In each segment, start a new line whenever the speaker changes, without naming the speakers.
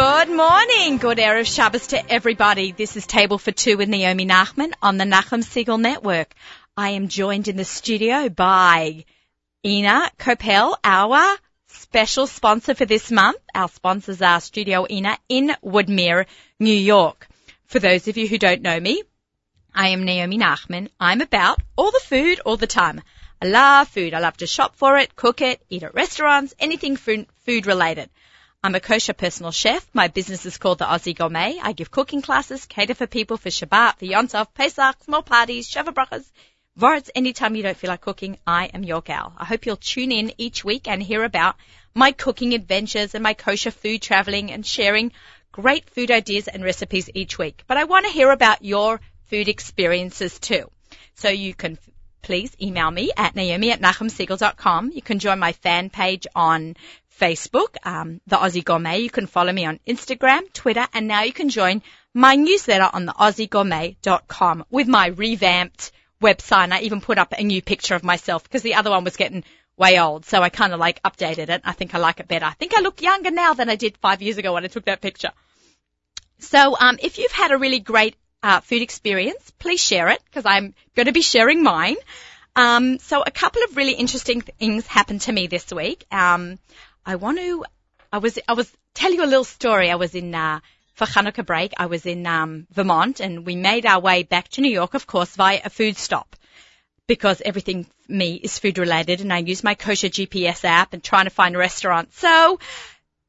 Good morning. Good Erev Shabbos to everybody. This is Table for Two with Naomi Nachman on the Nachum Segal Network. I am joined in the studio by Ina Kopel, our special sponsor for this month. Our sponsors are Studio Ina in Woodmere, New York. For those of you who don't know me, I am Naomi Nachman. I'm about all the food all the time. I love food. I love to shop for it, cook it, eat at restaurants, anything food related. I'm a kosher personal chef. My business is called the Aussie Gourmet. I give cooking classes, cater for people for Shabbat, for Yom Tov, Pesach, small parties, Sheva Brachas, Vorts. Anytime you don't feel like cooking, I am your gal. I hope you'll tune in each week and hear about my cooking adventures and my kosher food traveling and sharing great food ideas and recipes each week. But I want to hear about your food experiences too. So you can please email me at naomi at nachumsegal.com. You can join my fan page on Facebook, um, the Aussie Gourmet. You can follow me on Instagram, Twitter, and now you can join my newsletter on the AussieGourmet.com with my revamped website. And I even put up a new picture of myself because the other one was getting way old. So I kind of like updated it. I think I like it better. I think I look younger now than I did five years ago when I took that picture. So, um, if you've had a really great uh, food experience, please share it because I'm going to be sharing mine. Um, so a couple of really interesting things happened to me this week. Um, I want to, I was, I was tell you a little story. I was in, uh, for Hanukkah break, I was in, um, Vermont and we made our way back to New York, of course, via a food stop because everything me is food related and I use my kosher GPS app and trying to find a restaurant. So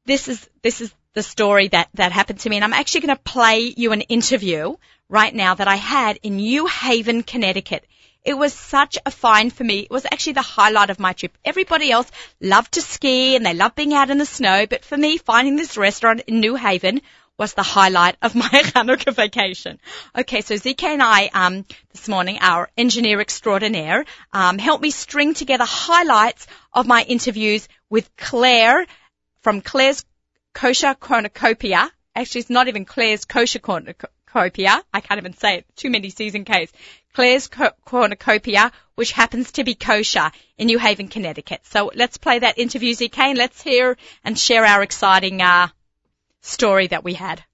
this is, this is the story that, that happened to me and I'm actually going to play you an interview right now that I had in New Haven, Connecticut. It was such a find for me. It was actually the highlight of my trip. Everybody else loved to ski and they loved being out in the snow, but for me, finding this restaurant in New Haven was the highlight of my Hanukkah vacation. Okay, so ZK and I, um, this morning, our engineer extraordinaire, um, helped me string together highlights of my interviews with Claire from Claire's Kosher Cornucopia. Actually, it's not even Claire's Kosher Cornucopia. I can't even say it. Too many C's and K's. Claire's Cornucopia, which happens to be kosher in New Haven, Connecticut. So let's play that interview, ZK, and let's hear and share our exciting uh, story that we had.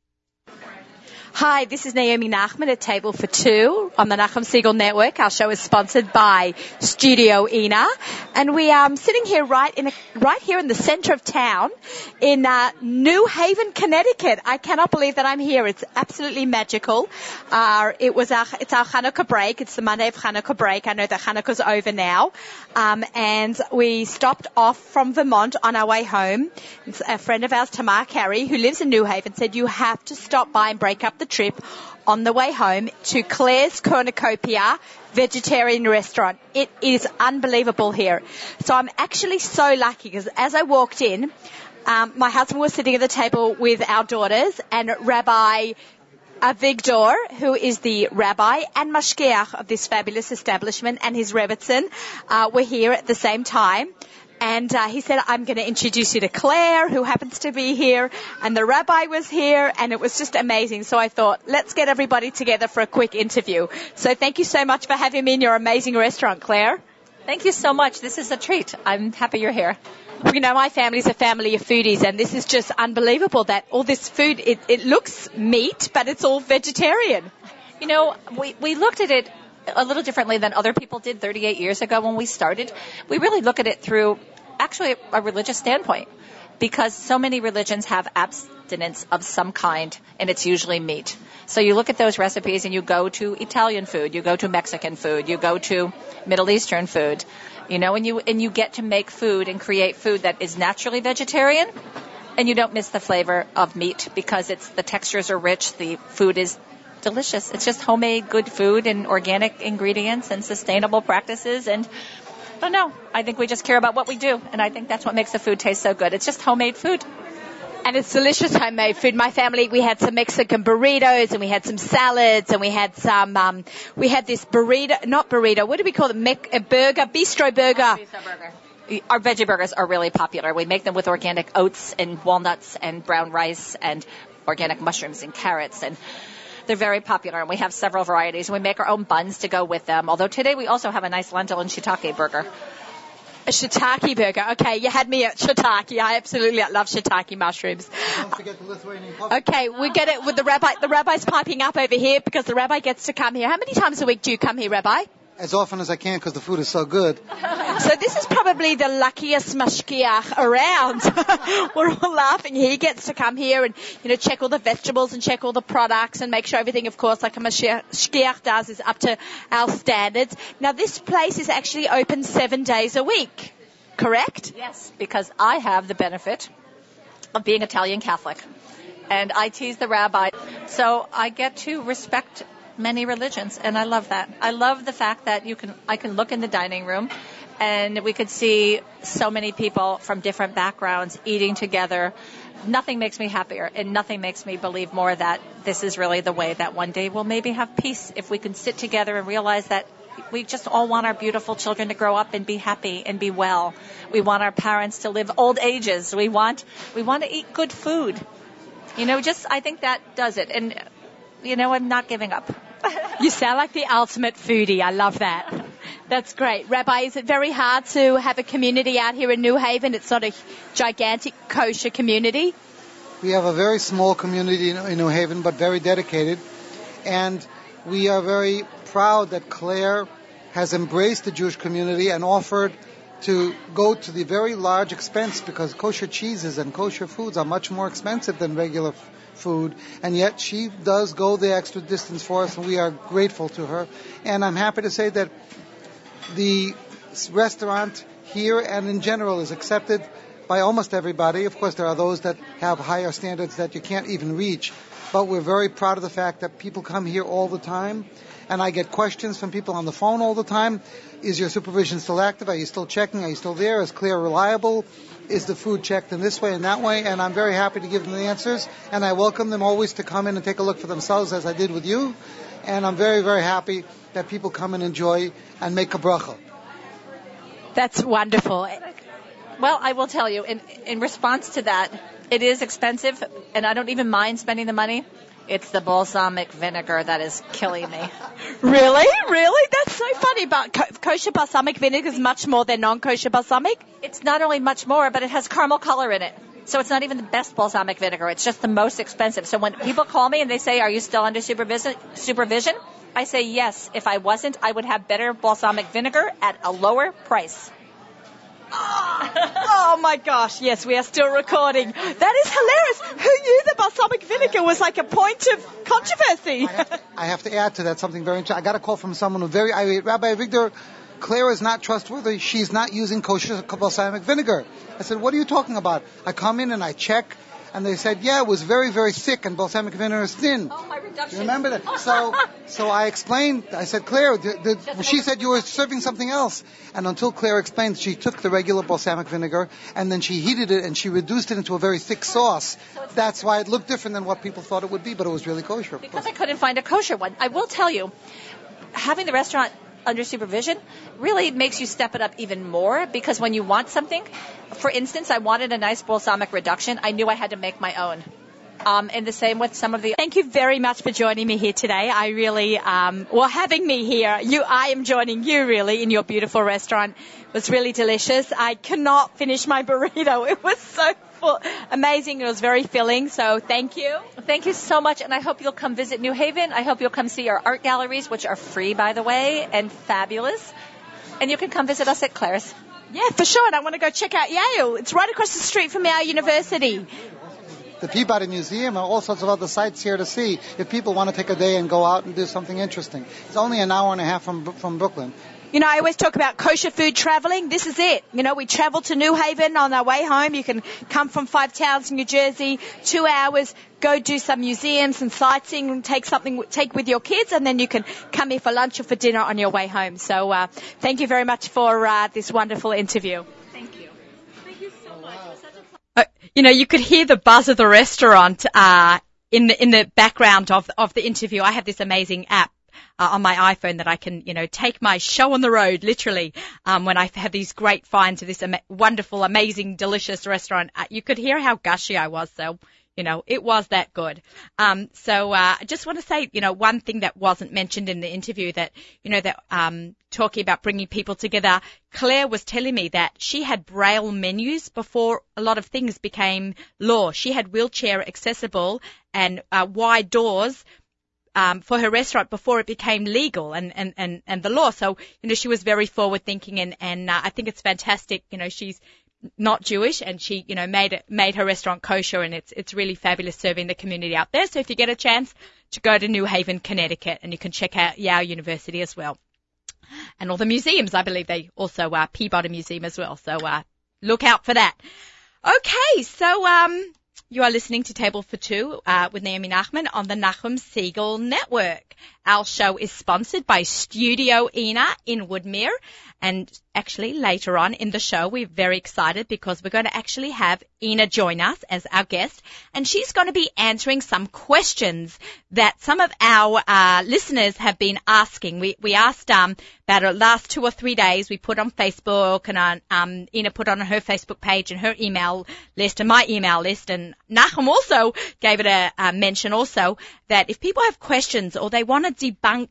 Hi, this is Naomi Nachman at Table for Two on the Nachum Segal Network. Our show is sponsored by Studio Ina, and we are sitting here right in a, right here in the center of town in uh, New Haven, Connecticut. I cannot believe that I'm here. It's absolutely magical. Uh, it was our it's our Hanukkah break. It's the Monday of Hanukkah break. I know that Hanukkah's over now, um, and we stopped off from Vermont on our way home. It's a friend of ours, Tamar Carey, who lives in New Haven, said you have to stop by and break up the the trip on the way home to Claire's Cornucopia vegetarian restaurant. It is unbelievable here. So I'm actually so lucky because as I walked in, um, my husband was sitting at the table with our daughters and Rabbi Avigdor, who is the rabbi and mashgiach of this fabulous establishment, and his rebbitzin uh, were here at the same time. And uh, he said, I'm going to introduce you to Claire, who happens to be here. And the rabbi was here, and it was just amazing. So I thought, let's get everybody together for a quick interview. So thank you so much for having me in your amazing restaurant, Claire.
Thank you so much. This is a treat. I'm happy you're here.
You know, my family's a family of foodies, and this is just unbelievable that all this food, it, it looks meat, but it's all vegetarian.
You know, we, we looked at it a little differently than other people did 38 years ago when we started. We really look at it through actually a religious standpoint because so many religions have abstinence of some kind and it's usually meat. So you look at those recipes and you go to Italian food, you go to Mexican food, you go to Middle Eastern food, you know, and you, and you get to make food and create food that is naturally vegetarian and you don't miss the flavor of meat because it's, the textures are rich, the food is delicious. It's just homemade good food and organic ingredients and sustainable practices and I don't know. I think we just care about what we do and I think that's what makes the food taste so good. It's just homemade food.
And it's delicious homemade food. My family, we had some Mexican burritos and we had some salads and we had some, um, we had this burrito, not burrito, what do we call it? Mec- a burger, bistro burger.
Bistro burger our veggie burgers are really popular. We make them with organic oats and walnuts and brown rice and organic mushrooms and carrots and they're very popular and we have several varieties and we make our own buns to go with them. Although today we also have a nice lentil and shiitake burger.
A shiitake burger. Okay, you had me at shiitake. I absolutely love shiitake mushrooms.
Don't forget the Lithuanian coffee.
Okay, we get it with the rabbi. The rabbi's piping up over here because the rabbi gets to come here. How many times a week do you come here, Rabbi?
As often as I can because the food is so good.
So this is probably the luckiest mashkiach around. We're all laughing. He gets to come here and, you know, check all the vegetables and check all the products and make sure everything, of course, like a mashkiach does is up to our standards. Now this place is actually open seven days a week. Correct?
Yes, because I have the benefit of being Italian Catholic. And I tease the rabbi. So I get to respect many religions and I love that. I love the fact that you can I can look in the dining room and we could see so many people from different backgrounds eating together. Nothing makes me happier and nothing makes me believe more that this is really the way that one day we'll maybe have peace if we can sit together and realize that we just all want our beautiful children to grow up and be happy and be well. We want our parents to live old ages. We want we want to eat good food. You know, just I think that does it. And you know, I'm not giving up.
You sound like the ultimate foodie. I love that. That's great. Rabbi, is it very hard to have a community out here in New Haven? It's not a gigantic kosher community.
We have a very small community in, New Haven, but very dedicated. And we are very proud that Claire has embraced the Jewish community and offered to go to the very large expense because kosher cheeses and kosher foods are much more expensive than regular food. And yet she does go the extra distance for us, and we are grateful to her. And I'm happy to say that the restaurant here and in general is accepted by almost everybody. Of course, there are those that have higher standards that you can't even reach. But we're very proud of the fact that people come here all the time. And I get questions from people on the phone all the time. Is your supervision still active? Are you still checking? Are you still there? Is Claire reliable? Is the food checked in this way and that way? And I'm very happy to give them the answers. And I welcome them always to come in and take a look for themselves as I did with you. And I'm very, very happy that people come and enjoy and make a bracha.
That's wonderful.
Well, I will tell you, in, in response to that, it is expensive, and I don't even mind spending the money. It's the balsamic vinegar that is killing me.
Really? Really? That's so funny. But ko- kosher balsamic vinegar is much more than non-kosher balsamic.
It's not only much more, but it has caramel color in it. So it's not even the best balsamic vinegar. It's just the most expensive. So when people call me and they say, "Are you still under supervision?" Supervision, I say yes. If I wasn't, I would have better balsamic vinegar at a lower price.
Oh my gosh, yes, we are still recording. That is hilarious. Who knew the balsamic vinegar was like a point of controversy?
I have, to, I have to add to that something very interesting. I got a call from someone who very irate. Rabbi Victor, Claire is not trustworthy. She's not using kosher balsamic vinegar. I said, what are you talking about? I come in and I check, and they said, yeah, it was very, very thick, and balsamic vinegar is thin.
Oh, my reduction.
You remember that? So, so I explained. I said, Claire, the, the, she said you were serving something else. And until Claire explained, she took the regular balsamic vinegar and then she heated it and she reduced it into a very thick sauce. That's why it looked different than what people thought it would be, but it was really kosher.
Because I couldn't find a kosher one. I will tell you, having the restaurant under supervision really makes you step it up even more because when you want something, for instance, I wanted a nice balsamic reduction, I knew I had to make my own. Um, and the same with some of the
Thank you very much for joining me here today. I really, um, well, having me here, you, I am joining you really in your beautiful restaurant. It was really delicious. I cannot finish my burrito. It was so full, amazing. It was very filling. So thank you.
Thank you so much, and I hope you'll come visit New Haven. I hope you'll come see our art galleries, which are free, by the way, and fabulous. And you can come visit us at Claire's.
Yeah, for sure. And I want to go check out Yale. It's right across the street from our university.
the Peabody Museum and all sorts of other sites here to see if people want to take a day and go out and do something interesting. It's only an hour and a half from from Brooklyn.
You know, I always talk about kosher food traveling. This is it. You know, we travel to New Haven on our way home. You can come from Five Towns, in New Jersey, two hours, go do some museums and sightseeing and take something, take with your kids and then you can come here for lunch or for dinner on your way home. So, uh, thank you very much for, uh, this wonderful interview.
Thank you. Thank you so much. It was such a
Uh, you know, you could hear the buzz of the restaurant uh, in the in the background of of the interview. I have this amazing app. Uh, on my iPhone that I can, you know, take my show on the road, literally, um, when I have these great finds of this ama- wonderful, amazing, delicious restaurant. Uh, you could hear how gushy I was, so, you know, it was that good. Um, so, uh, I just want to say, you know, one thing that wasn't mentioned in the interview that, you know, that, um, talking about bringing people together, Claire was telling me that she had braille menus before a lot of things became law. She had wheelchair accessible and uh, wide doors um, for her restaurant before it became legal and, and, and, and the law. So, you know, she was very forward thinking and, and uh, I think it's fantastic. You know, she's not Jewish and she, you know, made it, made her restaurant kosher and it's, it's really fabulous serving the community out there. So if you get a chance to go to New Haven, Connecticut and you can check out Yale University as well. And all the museums, I believe they also are Peabody Museum as well. So, uh, look out for that. Okay. So, um, you are listening to Table for Two uh, with Naomi Nachman on the Nachum Segal Network. Our show is sponsored by Studio Ina in Woodmere. And actually later on in the show, we're very excited because we're going to actually have Ina join us as our guest and she's going to be answering some questions that some of our uh, listeners have been asking. We, we asked um, about the last two or three days. We put on Facebook and on, um, Ina put on her Facebook page and her email list and my email list and Nachum also gave it a, a mention also that if people have questions or they want to debunk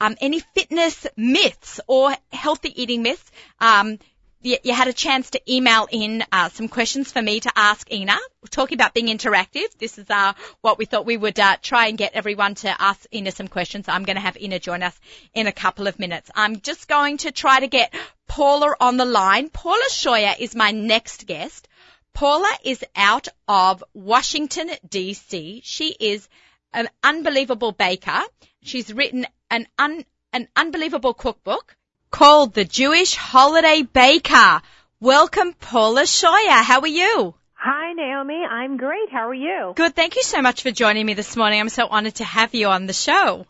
um, any fitness myths or healthy eating myths, um, you, you, had a chance to email in uh, some questions for me to ask Ina. We're talking about being interactive. This is uh, what we thought we would uh, try and get everyone to ask Ina some questions. I'm going to have Ina join us in a couple of minutes. I'm just going to try to get Paula on the line. Paula Shoyer is my next guest. Paula is out of Washington, D.C. She is an unbelievable baker. She's written an un, an unbelievable cookbook called The Jewish Holiday Baker. Welcome, Paula Shoyer. How are you?
Hi, Naomi. I'm great. How are you?
Good. Thank you so much for joining me this morning. I'm so honored to have you on the show.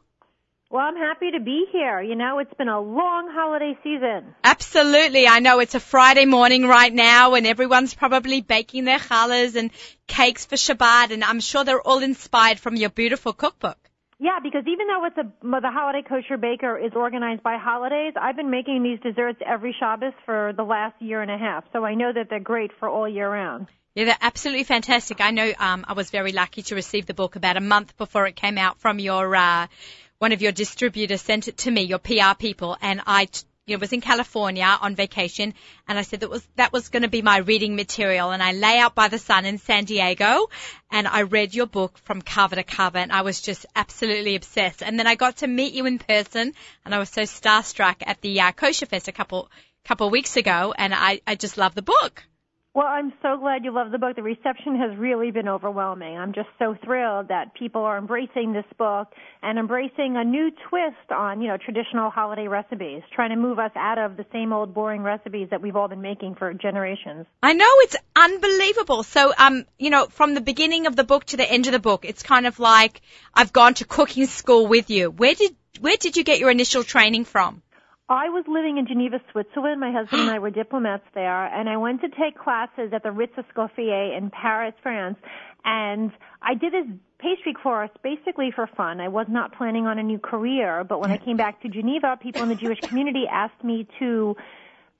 Well, I'm happy to be here. You know, it's been a long holiday season.
Absolutely. I know it's a Friday morning right now and everyone's probably baking their challahs and cakes for Shabbat and I'm sure they're all inspired from your beautiful cookbook.
Yeah, because even though it's a the holiday kosher baker is organized by holidays, I've been making these desserts every Shabbos for the last year and a half, so I know that they're great for all year round.
Yeah, they're absolutely fantastic. I know um, I was very lucky to receive the book about a month before it came out from your uh, one of your distributors sent it to me, your PR people, and I t- you know, was in California on vacation and I said that was, that was going to be my reading material and I lay out by the sun in San Diego and I read your book from cover to cover and I was just absolutely obsessed. And then I got to meet you in person and I was so starstruck at the uh, Kosher Fest a couple, couple weeks ago and I, I just love the book.
Well, I'm so glad you love the book. The reception has really been overwhelming. I'm just so thrilled that people are embracing this book and embracing a new twist on, you know, traditional holiday recipes, trying to move us out of the same old boring recipes that we've all been making for generations.
I know it's unbelievable. So, um, you know, from the beginning of the book to the end of the book, it's kind of like I've gone to cooking school with you. Where did where did you get your initial training from?
I was living in Geneva, Switzerland. My husband and I were diplomats there, and I went to take classes at the Ritz Escoffier in Paris, France. And I did this pastry course basically for fun. I was not planning on a new career, but when I mm. came back to Geneva, people in the Jewish community asked me to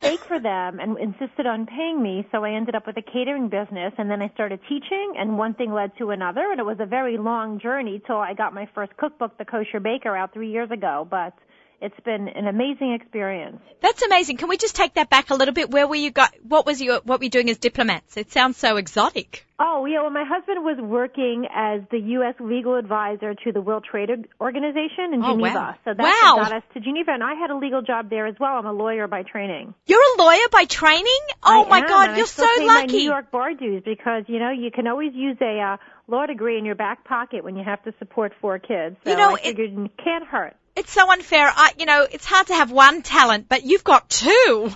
bake for them and insisted on paying me. So I ended up with a catering business and then I started teaching and one thing led to another and it was a very long journey till I got my first cookbook, The Kosher Baker, out three years ago. But it's been an amazing experience.
That's amazing. Can we just take that back a little bit? Where were you got, what was your, what were you doing as diplomats? It sounds so exotic.
Oh, yeah, well, my husband was working as the U.S. legal advisor to the World Trade Organization in
oh,
Geneva.
Wow.
So that's
wow.
what got us to Geneva, and I had a legal job there as well. I'm a lawyer by training.
You're a lawyer by training? Oh
I
my
am,
God, you're
I still
so lucky.
My New York bar dues because you know you can always use a uh, law degree in your back pocket when you have to support four kids. So
You know,
I figured it can't hurt.
It's so unfair. I, you know, it's hard to have one talent, but you've got two.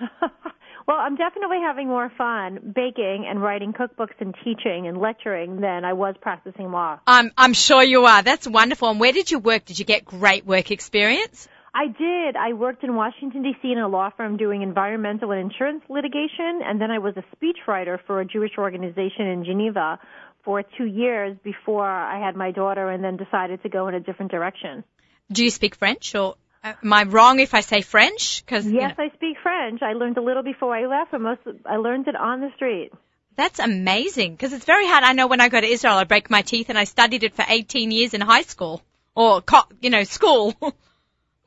well, I'm definitely having more fun baking and writing cookbooks and teaching and lecturing than I was practicing law.
I'm, I'm sure you are. That's wonderful. And where did you work? Did you get great work experience?
I did. I worked in Washington D.C. in a law firm doing environmental and insurance litigation, and then I was a speechwriter for a Jewish organization in Geneva for two years before I had my daughter and then decided to go in a different direction.
Do you speak French or uh, am I wrong if I say French? Cause,
Yes,
you know,
I speak French. I learned a little before I left, but most I learned it on the street.
that's amazing because it's very hard. I know when I go to Israel, I break my teeth and I studied it for 18 years in high school or, co- you know, school.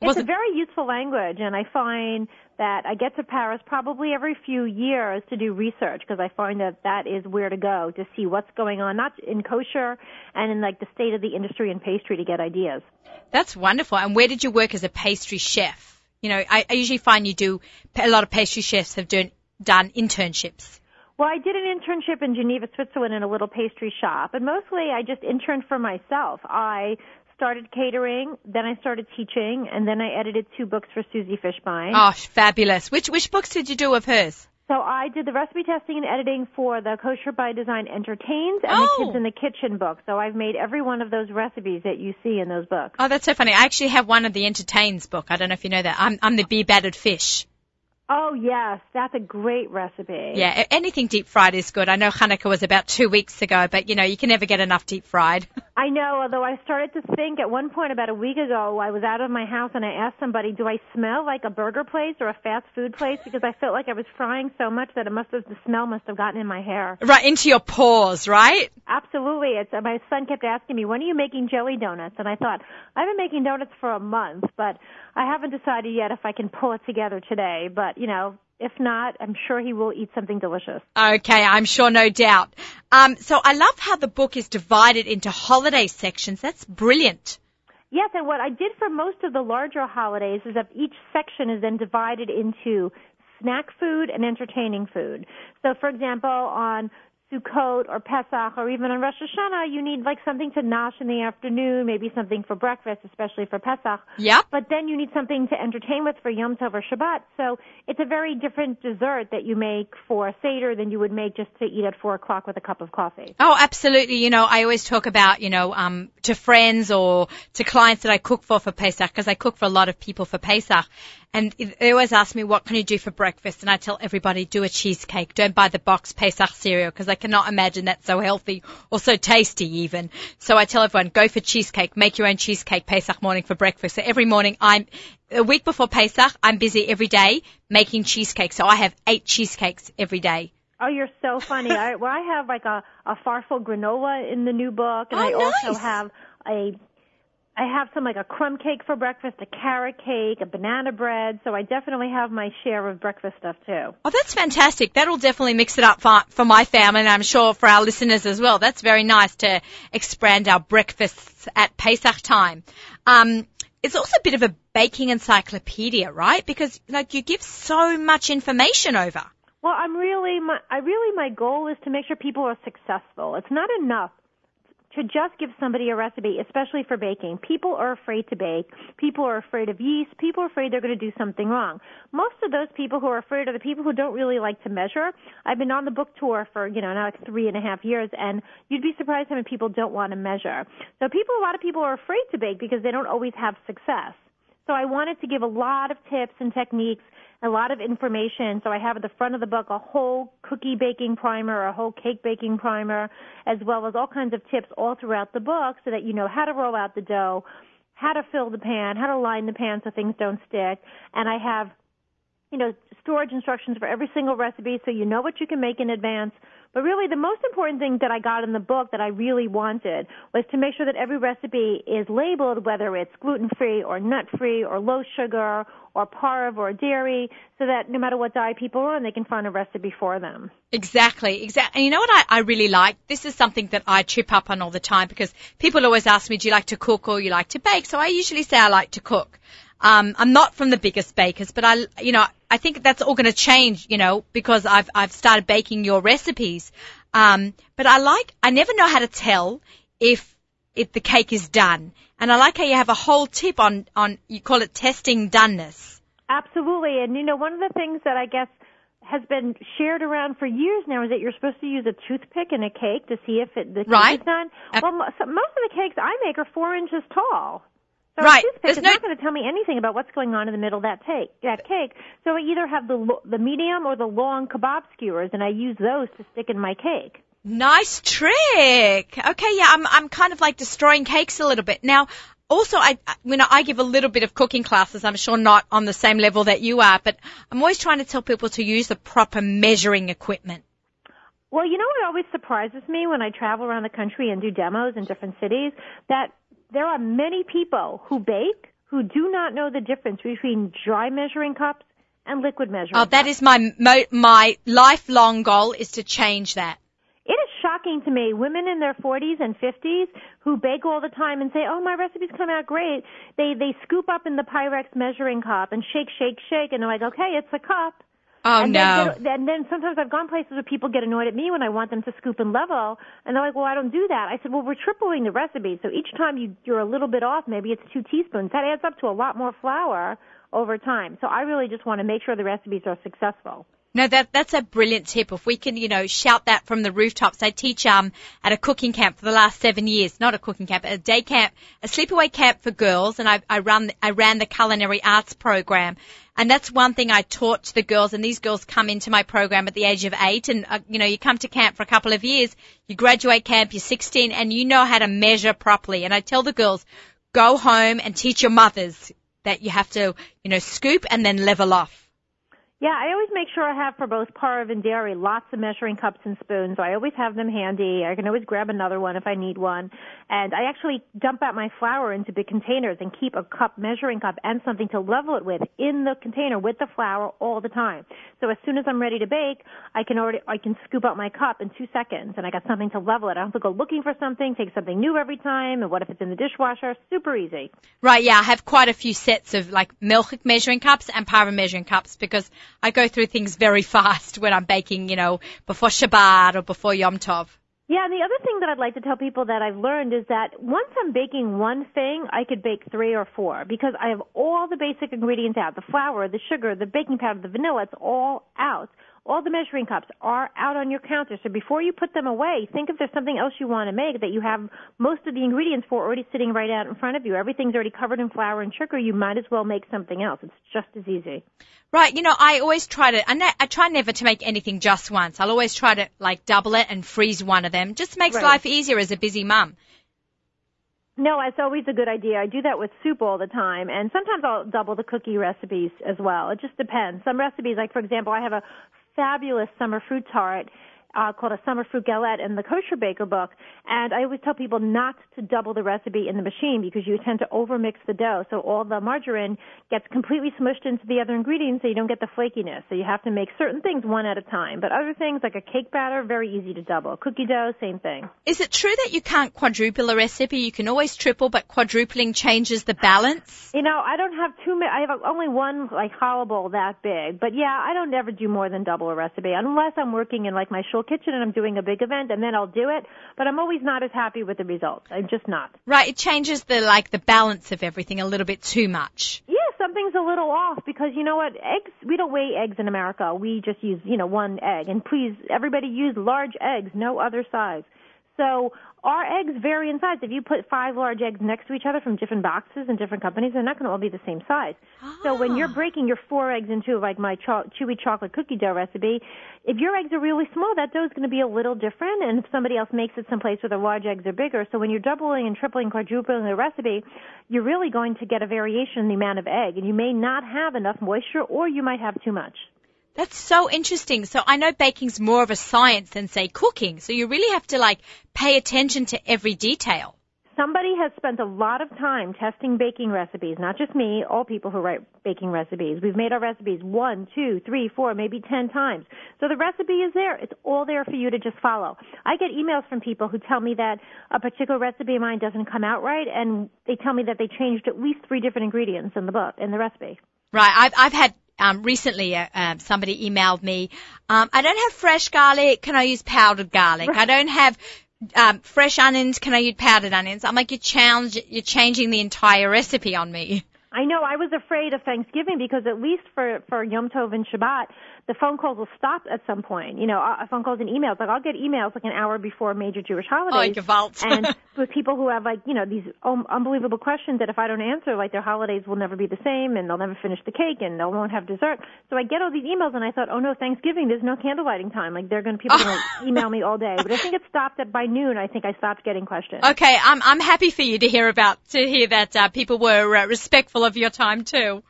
It's a very useful language, and I find that I get to Paris probably every few years to do research because I find that that is where to go to see what's going on, not in kosher and in like the state of the industry and pastry to get ideas.
That's wonderful. And where did you work as a pastry chef? You know, I, I usually find you do a lot of pastry chefs have done done internships.
Well, I did an internship in Geneva, Switzerland in a little pastry shop, and mostly I just interned for myself. I started catering, then I started teaching, and then I edited two books for Susie Fishbein.
Oh, fabulous! Which which books did you do of hers?
So I did the recipe testing and editing for the Kosher by Design Entertains and
Oh.
the Kids oh! in the Kitchen book. So I've made every one of those recipes that you see in those books.
Oh, that's so funny. I actually have one of the entertains book. I don't know if you know that. I'm I'm the beer battered fish.
Oh yes, that's a great recipe.
Yeah, anything deep fried is good. I know Hanukkah was about two weeks ago, but you know you can never get enough deep fried.
I know, although I started to think at one point about a week ago, I was out of my house and I asked somebody, do I smell like a burger place or a fast food place? Because I felt like I was frying so much that it must have, the smell must have gotten in my hair.
right into your pores, right?
Absolutely. It's, uh, my son kept asking me, when are you making jelly donuts? And I thought, I've been making donuts for a month, but I haven't decided yet if I can pull it together today. But, you know, if not, I'm sure he will eat something delicious.
Okay, I'm sure, no doubt. Um, so I love how the book is divided into holiday sections. That's brilliant.
Yes, and what I did for most of the larger holidays is that each section is then divided into snack food and entertaining food. So, for example, on Sukkot or Pesach or even on Rosh Hashanah, you need like something to nosh in the afternoon, maybe something for breakfast, especially for Pesach.
Yep.
But then you need something to entertain with for Yom Tov or Shabbat. So it's a very different dessert that you make for a Seder than you would make just to eat at four o'clock with a cup of coffee.
Oh, absolutely. You know, I always talk about, you know, um, to friends or to clients that I cook for for Pesach because I cook for a lot of people for Pesach. And they always ask me, what can you do for breakfast? And I tell everybody, do a cheesecake. Don't buy the box Pesach cereal because I cannot imagine that's so healthy or so tasty even. So I tell everyone, go for cheesecake. Make your own cheesecake Pesach morning for breakfast. So every morning I'm, a week before Pesach, I'm busy every day making cheesecake. So I have eight cheesecakes every day.
Oh, you're so funny. I, well, I have like a, a farfel granola in the new book, and
Oh,
I also have a, I have some like a crumb cake for breakfast, a carrot cake, a banana bread. So I definitely have my share of breakfast stuff too.
Oh, that's fantastic. That'll definitely mix it up for, for my family and I'm sure for our listeners as well. That's very nice to expand our breakfasts at Pesach time. Um, it's also a bit of a baking encyclopedia, right? Because like you give so much information over.
Well, I'm really, my, I really, my goal is to make sure people are successful. It's not enough to just give somebody a recipe, especially for baking. People are afraid to bake. People are afraid of yeast. People are afraid they're going to do something wrong. Most of those people who are afraid are the people who don't really like to measure. I've been on the book tour for, you know, now like three and a half years, and you'd be surprised how many people don't want to measure. So people, a lot of people are afraid to bake because they don't always have success. So I wanted to give a lot of tips and techniques, a lot of information. So I have at the front of the book a whole cookie baking primer, a whole cake baking primer, as well as all kinds of tips all throughout the book so that you know how to roll out the dough, how to fill the pan, how to line the pan so things don't stick. And I have you know, storage instructions for every single recipe so you know what you can make in advance. But really the most important thing that I got in the book that I really wanted was to make sure that every recipe is labeled whether it's gluten free or nut free or low sugar or parve or dairy so that no matter what diet people are on they can find a recipe for them.
Exactly, exactly. And you know what I, I really like? This is something that I trip up on all the time because people always ask me, do you like to cook or you like to bake? So I usually say I like to cook. Um, I'm not from the biggest bakers, but I, you know, I think that's all going to change, you know, because I've, I've started baking your recipes. Um, but I like, I never know how to tell if, if the cake is done. And I like how you have a whole tip on, on, you call it testing doneness.
Absolutely. And you know, one of the things that I guess has been shared around for years now is that you're supposed to use a toothpick in a cake to see if it, the cake
Right.
is done. Well, so most of the cakes I make are four inches tall. So
Right.
a toothpick
There's
is
no-
not going to tell me anything about what's going on in the middle of that, take, that cake. So I either have the the medium or the long kebab skewers, and I use those to stick in my cake.
Nice trick. Okay, yeah, I'm I'm kind of like destroying cakes a little bit. Now, also I I- you know, I give a little bit of cooking classes. I'm sure not on the same level that you are, but I'm always trying to tell people to use the proper measuring equipment.
Well, you know what always surprises me when I travel around the country and do demos in different cities? That there are many people who bake who do not know the difference between dry measuring cups and liquid measuring.
Oh, that is my mo- my lifelong goal is to change that.
It is shocking to me, women in their 40s and 50s who bake all the time and say, "Oh, my recipes come out great." They they scoop up in the Pyrex measuring cup and shake, shake, shake, and they're like, "Okay, it's a cup."
Oh
and
no.
Then, and then sometimes I've gone places where people get annoyed at me when I want them to scoop and level, and they're like, "Well, I don't do that." I said, "Well, we're tripling the recipe, so each time you you're a little bit off, maybe it's two teaspoons. That adds up to a lot more flour over time. So I really just want to make sure the recipes are successful."
No, that that's a brilliant tip. If we can, you know, shout that from the rooftops. I teach um at a cooking camp for the last seven years, not a cooking camp, a day camp, a sleepaway camp for girls, and I, I run I ran the culinary arts program, and that's one thing I taught to the girls. And these girls come into my program at the age of eight, and uh, you know, you come to camp for a couple of years, you graduate camp, you're 16, and you know how to measure properly. And I tell the girls, go home and teach your mothers that you have to, you know, scoop and then level off.
Yeah, I always make sure I have for both parve and dairy lots of measuring cups and spoons. So I always have them handy. I can always grab another one if I need one. And I actually dump out my flour into big containers and keep a cup, measuring cup, and something to level it with in the container with the flour all the time. So as soon as I'm ready to bake, I can already I can scoop out my cup in two seconds, and I got something to level it. I don't have to go looking for something, take something new every time. And what if it's in the dishwasher? Super easy.
Right, yeah, I have quite a few sets of like milk measuring cups and parve measuring cups because I go through things very fast when I'm baking, you know, before Shabbat or before Yom Tov.
Yeah, and the other thing that I'd like to tell people that I've learned is that once I'm baking one thing, I could bake three or four because I have all the basic ingredients out. The flour, the sugar, the baking powder, the vanilla, it's all out. All the measuring cups are out on your counter. So before you put them away, think if there's something else you want to make that you have most of the ingredients for already sitting right out in front of you. Everything's already covered in flour and sugar. You might as well make something else. It's just as easy.
Right, you know, I always try to, I, ne- I try never to make anything just once. I'll always try to like double it and freeze one of them. Just makes
Right.
life easier as a busy mum.
No, it's always a good idea. I do that with soup all the time, and sometimes I'll double the cookie recipes as well. It just depends. Some recipes, like for example, I have a fabulous summer fruit tart uh, called a summer fruit galette in the kosher baker book, and I always tell people not to double the recipe in the machine because you tend to overmix the dough, so all the margarine gets completely smushed into the other ingredients, so you don't get the flakiness. So you have to make certain things one at a time, but other things like a cake batter, very easy to double. Cookie dough, same thing.
Is it true that you can't quadruple a recipe? You can always triple, but quadrupling changes the balance?
You know, I don't have too many. I have only one like hollow bowl that big. But yeah, I don't ever do more than double a recipe unless I'm working in like my shul kitchen and I'm doing a big event, and then I'll do it. But I'm always not as happy with the results. I'm just not.
Right, it changes the like the balance of everything a little bit too much.
Yeah, something's a little off because you know what? Eggs. We don't weigh eggs in America. We just use you know one egg. And please, everybody use large eggs, no other size. So our eggs vary in size. If you put five large eggs next to each other from different boxes and different companies, they're not going to all be the same size. So when you're ah. breaking your four eggs into like my cho- chewy chocolate cookie dough recipe, if your eggs are really small, that dough is going to be a little different. And if somebody else makes it someplace where the large eggs are bigger, so when you're doubling and tripling, quadrupling the recipe, you're really going to get a variation in the amount of egg, and you may not have enough moisture, or you might have too much.
That's so interesting. So I know baking's more of a science than say cooking. So you really have to like pay attention to every detail.
Somebody has spent a lot of time testing baking recipes, not just me, all people who write baking recipes. We've made our recipes one, two, three, four, maybe ten times. So the recipe is there. It's all there for you to just follow. I get emails from people who tell me that a particular recipe of mine doesn't come out right, and they tell me that they changed at least three different ingredients in the book, in the recipe.
Right. I've, I've had um, recently uh, um, somebody emailed me. Um, I don't have fresh garlic. Can I use powdered garlic? I don't have um, fresh onions. Can I use powdered onions? I'm like, you're, challenge, you're changing the entire recipe on me.
I know. I was afraid of Thanksgiving because at least for for Yom Tov and Shabbat, the phone calls will stop at some point. You know, uh, phone calls and emails. Like I'll get emails like an hour before major Jewish
Oh,
holidays.
gewalt.
and with people who have like you know these um, unbelievable questions that if I don't answer, like their holidays will never be the same, and they'll never finish the cake, and they won't have dessert. So I get all these emails, and I thought, oh no, Thanksgiving, there's no candle lighting time. Like they're going to people are going to email me all day. But I think it stopped at by noon. I think I stopped getting questions.
okay, I'm I'm happy for you to hear about to hear that uh, people were uh, respectful of your time too.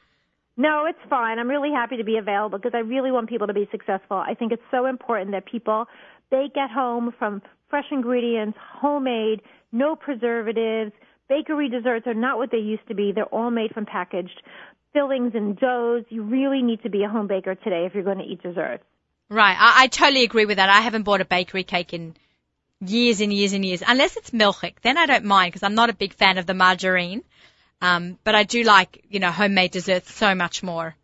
No, it's fine. I'm really happy to be available because I really want people to be successful. I think it's so important that people bake at home from fresh ingredients, homemade, no preservatives, bakery desserts are not what they used to be. They're all made from packaged fillings and doughs. You really need to be a home baker today if you're going to eat desserts.
Right. I, I totally agree with that. I haven't bought a bakery cake in years and years and years, unless it's milchik. Then I don't mind because I'm not a big fan of the margarine. Um, but I do like, you know, homemade desserts so much more.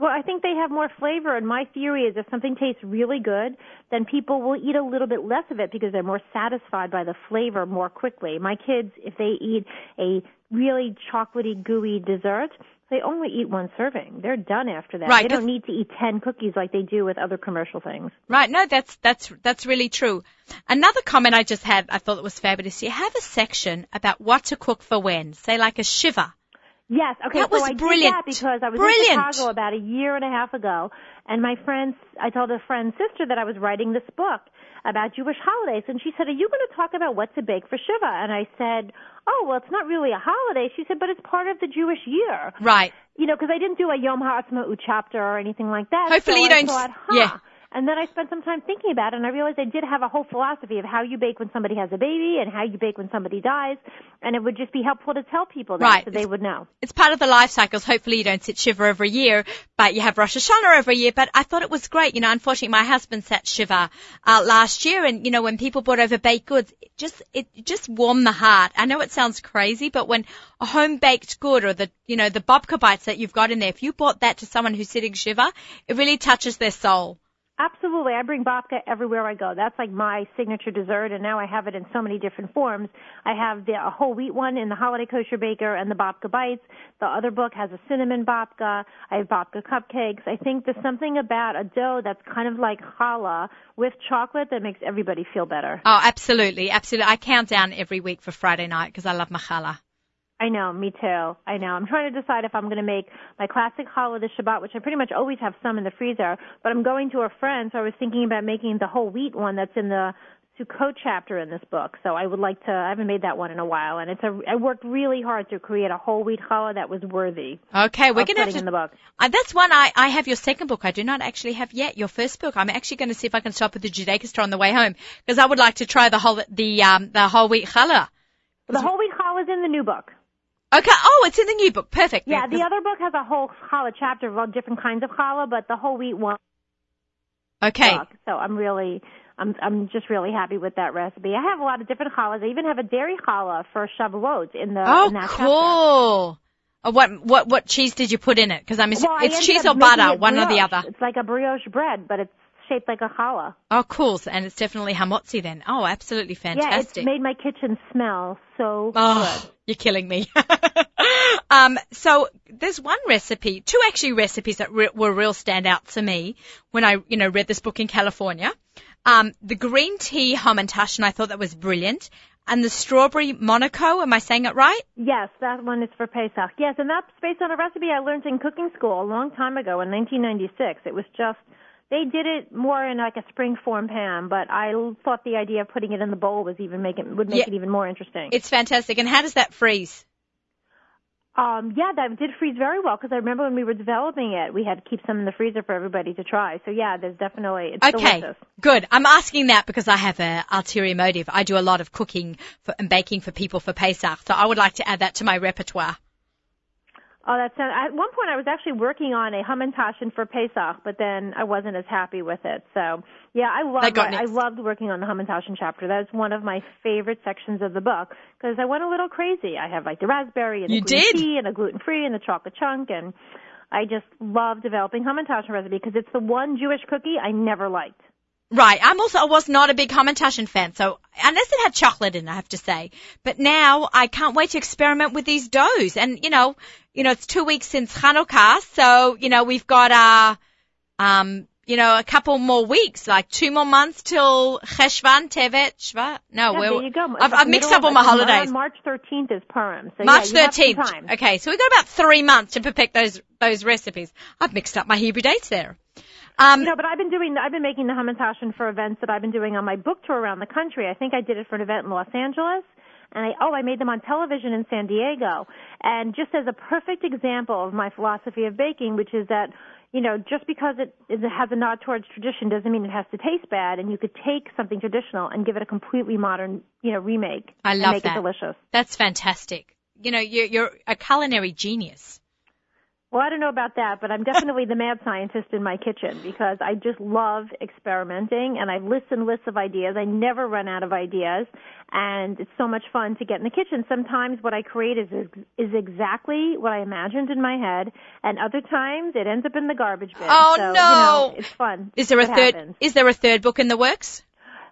Well, I think they have more flavor, and my theory is if something tastes really good, then people will eat a little bit less of it because they're more satisfied by the flavor more quickly. My kids, if they eat a really chocolatey, gooey dessert, they only eat one serving. They're done after that.
Right,
They don't need to eat 10 cookies like they do with other commercial things.
Right. No, that's, that's, that's really true. Another comment I just had, I thought it was fabulous. You have a section about what to cook for when, say like a shiva.
Yes, okay,
That
so
was
I
brilliant.
did that because I was
Brilliant.
in Chicago about a year and a half ago, and my friend, I told a friend's sister that I was writing this book about Jewish holidays, and she said, "Are you going to talk about what to bake for Shiva?" And I said, "Oh, well, it's not really a holiday." She said, "But it's part of the Jewish year."
Right.
You know, because I didn't do a Yom HaAtzmaut chapter or anything like that.
Hopefully
so
you
I
don't-
Thought, huh.
yeah.
And then I spent some time thinking about it, and I realized I did have a whole philosophy of how you bake when somebody has a baby and how you bake when somebody dies, and it would just be helpful to tell people that
Right.
so they would know.
It's part of the life cycles. Hopefully you don't sit Shiva every year, but you have Rosh Hashanah every year. But I thought it was great. You know, unfortunately my husband sat Shiva, uh, last year and, you know, when people brought over baked goods, it just, it just warmed the heart. I know it sounds crazy, but when a home baked good or the, you know, the babka bites that you've got in there, if you brought that to someone who's sitting Shiva, it really touches their soul.
Absolutely. I bring babka everywhere I go. That's like my signature dessert, and now I have it in so many different forms. I have the a whole wheat one in the Holiday Kosher Baker and the babka bites. The other book has a cinnamon babka. I have babka cupcakes. I think there's something about a dough that's kind of like challah with chocolate that makes everybody feel better.
Oh, absolutely. Absolutely. I count down every week for Friday night because I love machala.
I know, me too. I know. I'm trying to decide if I'm going to make my classic challah this Shabbat, which I pretty much always have some in the freezer. But I'm going to a friend, so I was thinking about making the whole wheat one that's in the Sukkot chapter in this book. So I would like to. I haven't made that one in a while, and it's a. I worked really hard to create a whole wheat challah that was worthy.
Okay, we're going to have to
in the book.
Uh, that's one I, I have your second book. I do not actually have yet your first book. I'm actually going to see if I can stop at the Judaica store on the way home because I would like to try the whole the um the whole wheat challah.
The whole wheat challah is in the new book.
Okay. Oh, it's in the new book. Perfect.
Yeah, the other book has a whole challah chapter of all different kinds of challah, but the whole wheat one.
Okay.
book. So I'm really, I'm, I'm just really happy with that recipe. I have a lot of different challahs. I even have a dairy challah for Shavuot in the
Oh,
in that chapter.
cool. Uh, what what what cheese did you put in it? Because I'm
Well,
it's cheese or butter, one or the other.
It's like a brioche bread, but it's shaped like a challah.
Oh, cool. And it's definitely hamotzi then. Oh, absolutely fantastic.
Yeah, it's made my kitchen smell so
Oh,
good.
you're killing me. um, so there's one recipe, two actually recipes that re- were real standouts to me when I, you know, read this book in California. Um, the green tea hamantash, and I thought that was brilliant. And the strawberry Monaco, am I saying it right?
Yes, that one is for Pesach. Yes, and that's based on a recipe I learned in cooking school a long time ago in 1996. It was just they did it more in like a spring form pan, but I thought the idea of putting it in the bowl was even make it would make
Yeah.
it even more interesting.
It's fantastic. And how does that freeze?
Um, yeah, that did freeze very well because I remember when we were developing it, we had to keep some in the freezer for everybody to try. So yeah, there's definitely it's
Okay,
delicious.
good. I'm asking that because I have a ulterior motive. I do a lot of cooking for, and baking for people for Pesach, so I would like to add that to my repertoire.
Oh, that's at one point I was actually working on a hamantashen for Pesach, but then I wasn't as happy with it. So yeah, I
That
loved
got
I loved working on the hamantashen chapter. That's one of my favorite sections of the book because I went a little crazy. I have like the raspberry and the
You
green
did?
tea and the gluten free and the chocolate chunk and I just love developing hamantashen recipe because it's the one Jewish cookie I never liked.
Right. I'm also, I was not a big Hamantashen fan, so unless it had chocolate in it, I have to say. But now I can't wait to experiment with these doughs. And, you know, you know, it's two weeks since Hanukkah, so, you know, we've got, uh, um, you know, a couple more weeks, like two more months till Cheshvan, Tevet, Shvat. No,
Yeah, there you go.
I've, I've mixed up all my holidays.
March 13th is Purim. So
March
yeah, you
13th.
time.
Okay, so we've got about three months to perfect those, those recipes. I've mixed up my Hebrew dates there. Um,
You know, but I've been doing, I've been making the hamantashen for events that I've been doing on my book tour around the country. I think I did it for an event in Los Angeles. And I, oh, I made them on television in San Diego. And just as a perfect example of my philosophy of baking, which is that you know, just because it, it has a nod towards tradition doesn't mean it has to taste bad. And you could take something traditional and give it a completely modern, you know, remake.
I
and
love
make
that.
it delicious.
That's fantastic. You know, you're, you're a culinary genius.
Well, I don't know about that, but I'm definitely the mad scientist in my kitchen because I just love experimenting and I list and lists of ideas. I never run out of ideas and it's so much fun to get in the kitchen. Sometimes what I create is is exactly what I imagined in my head and other times it ends up in the garbage bin.
Oh,
so,
no.
You know, it's fun.
Is there a third?
happens.
Is there a third book in the works?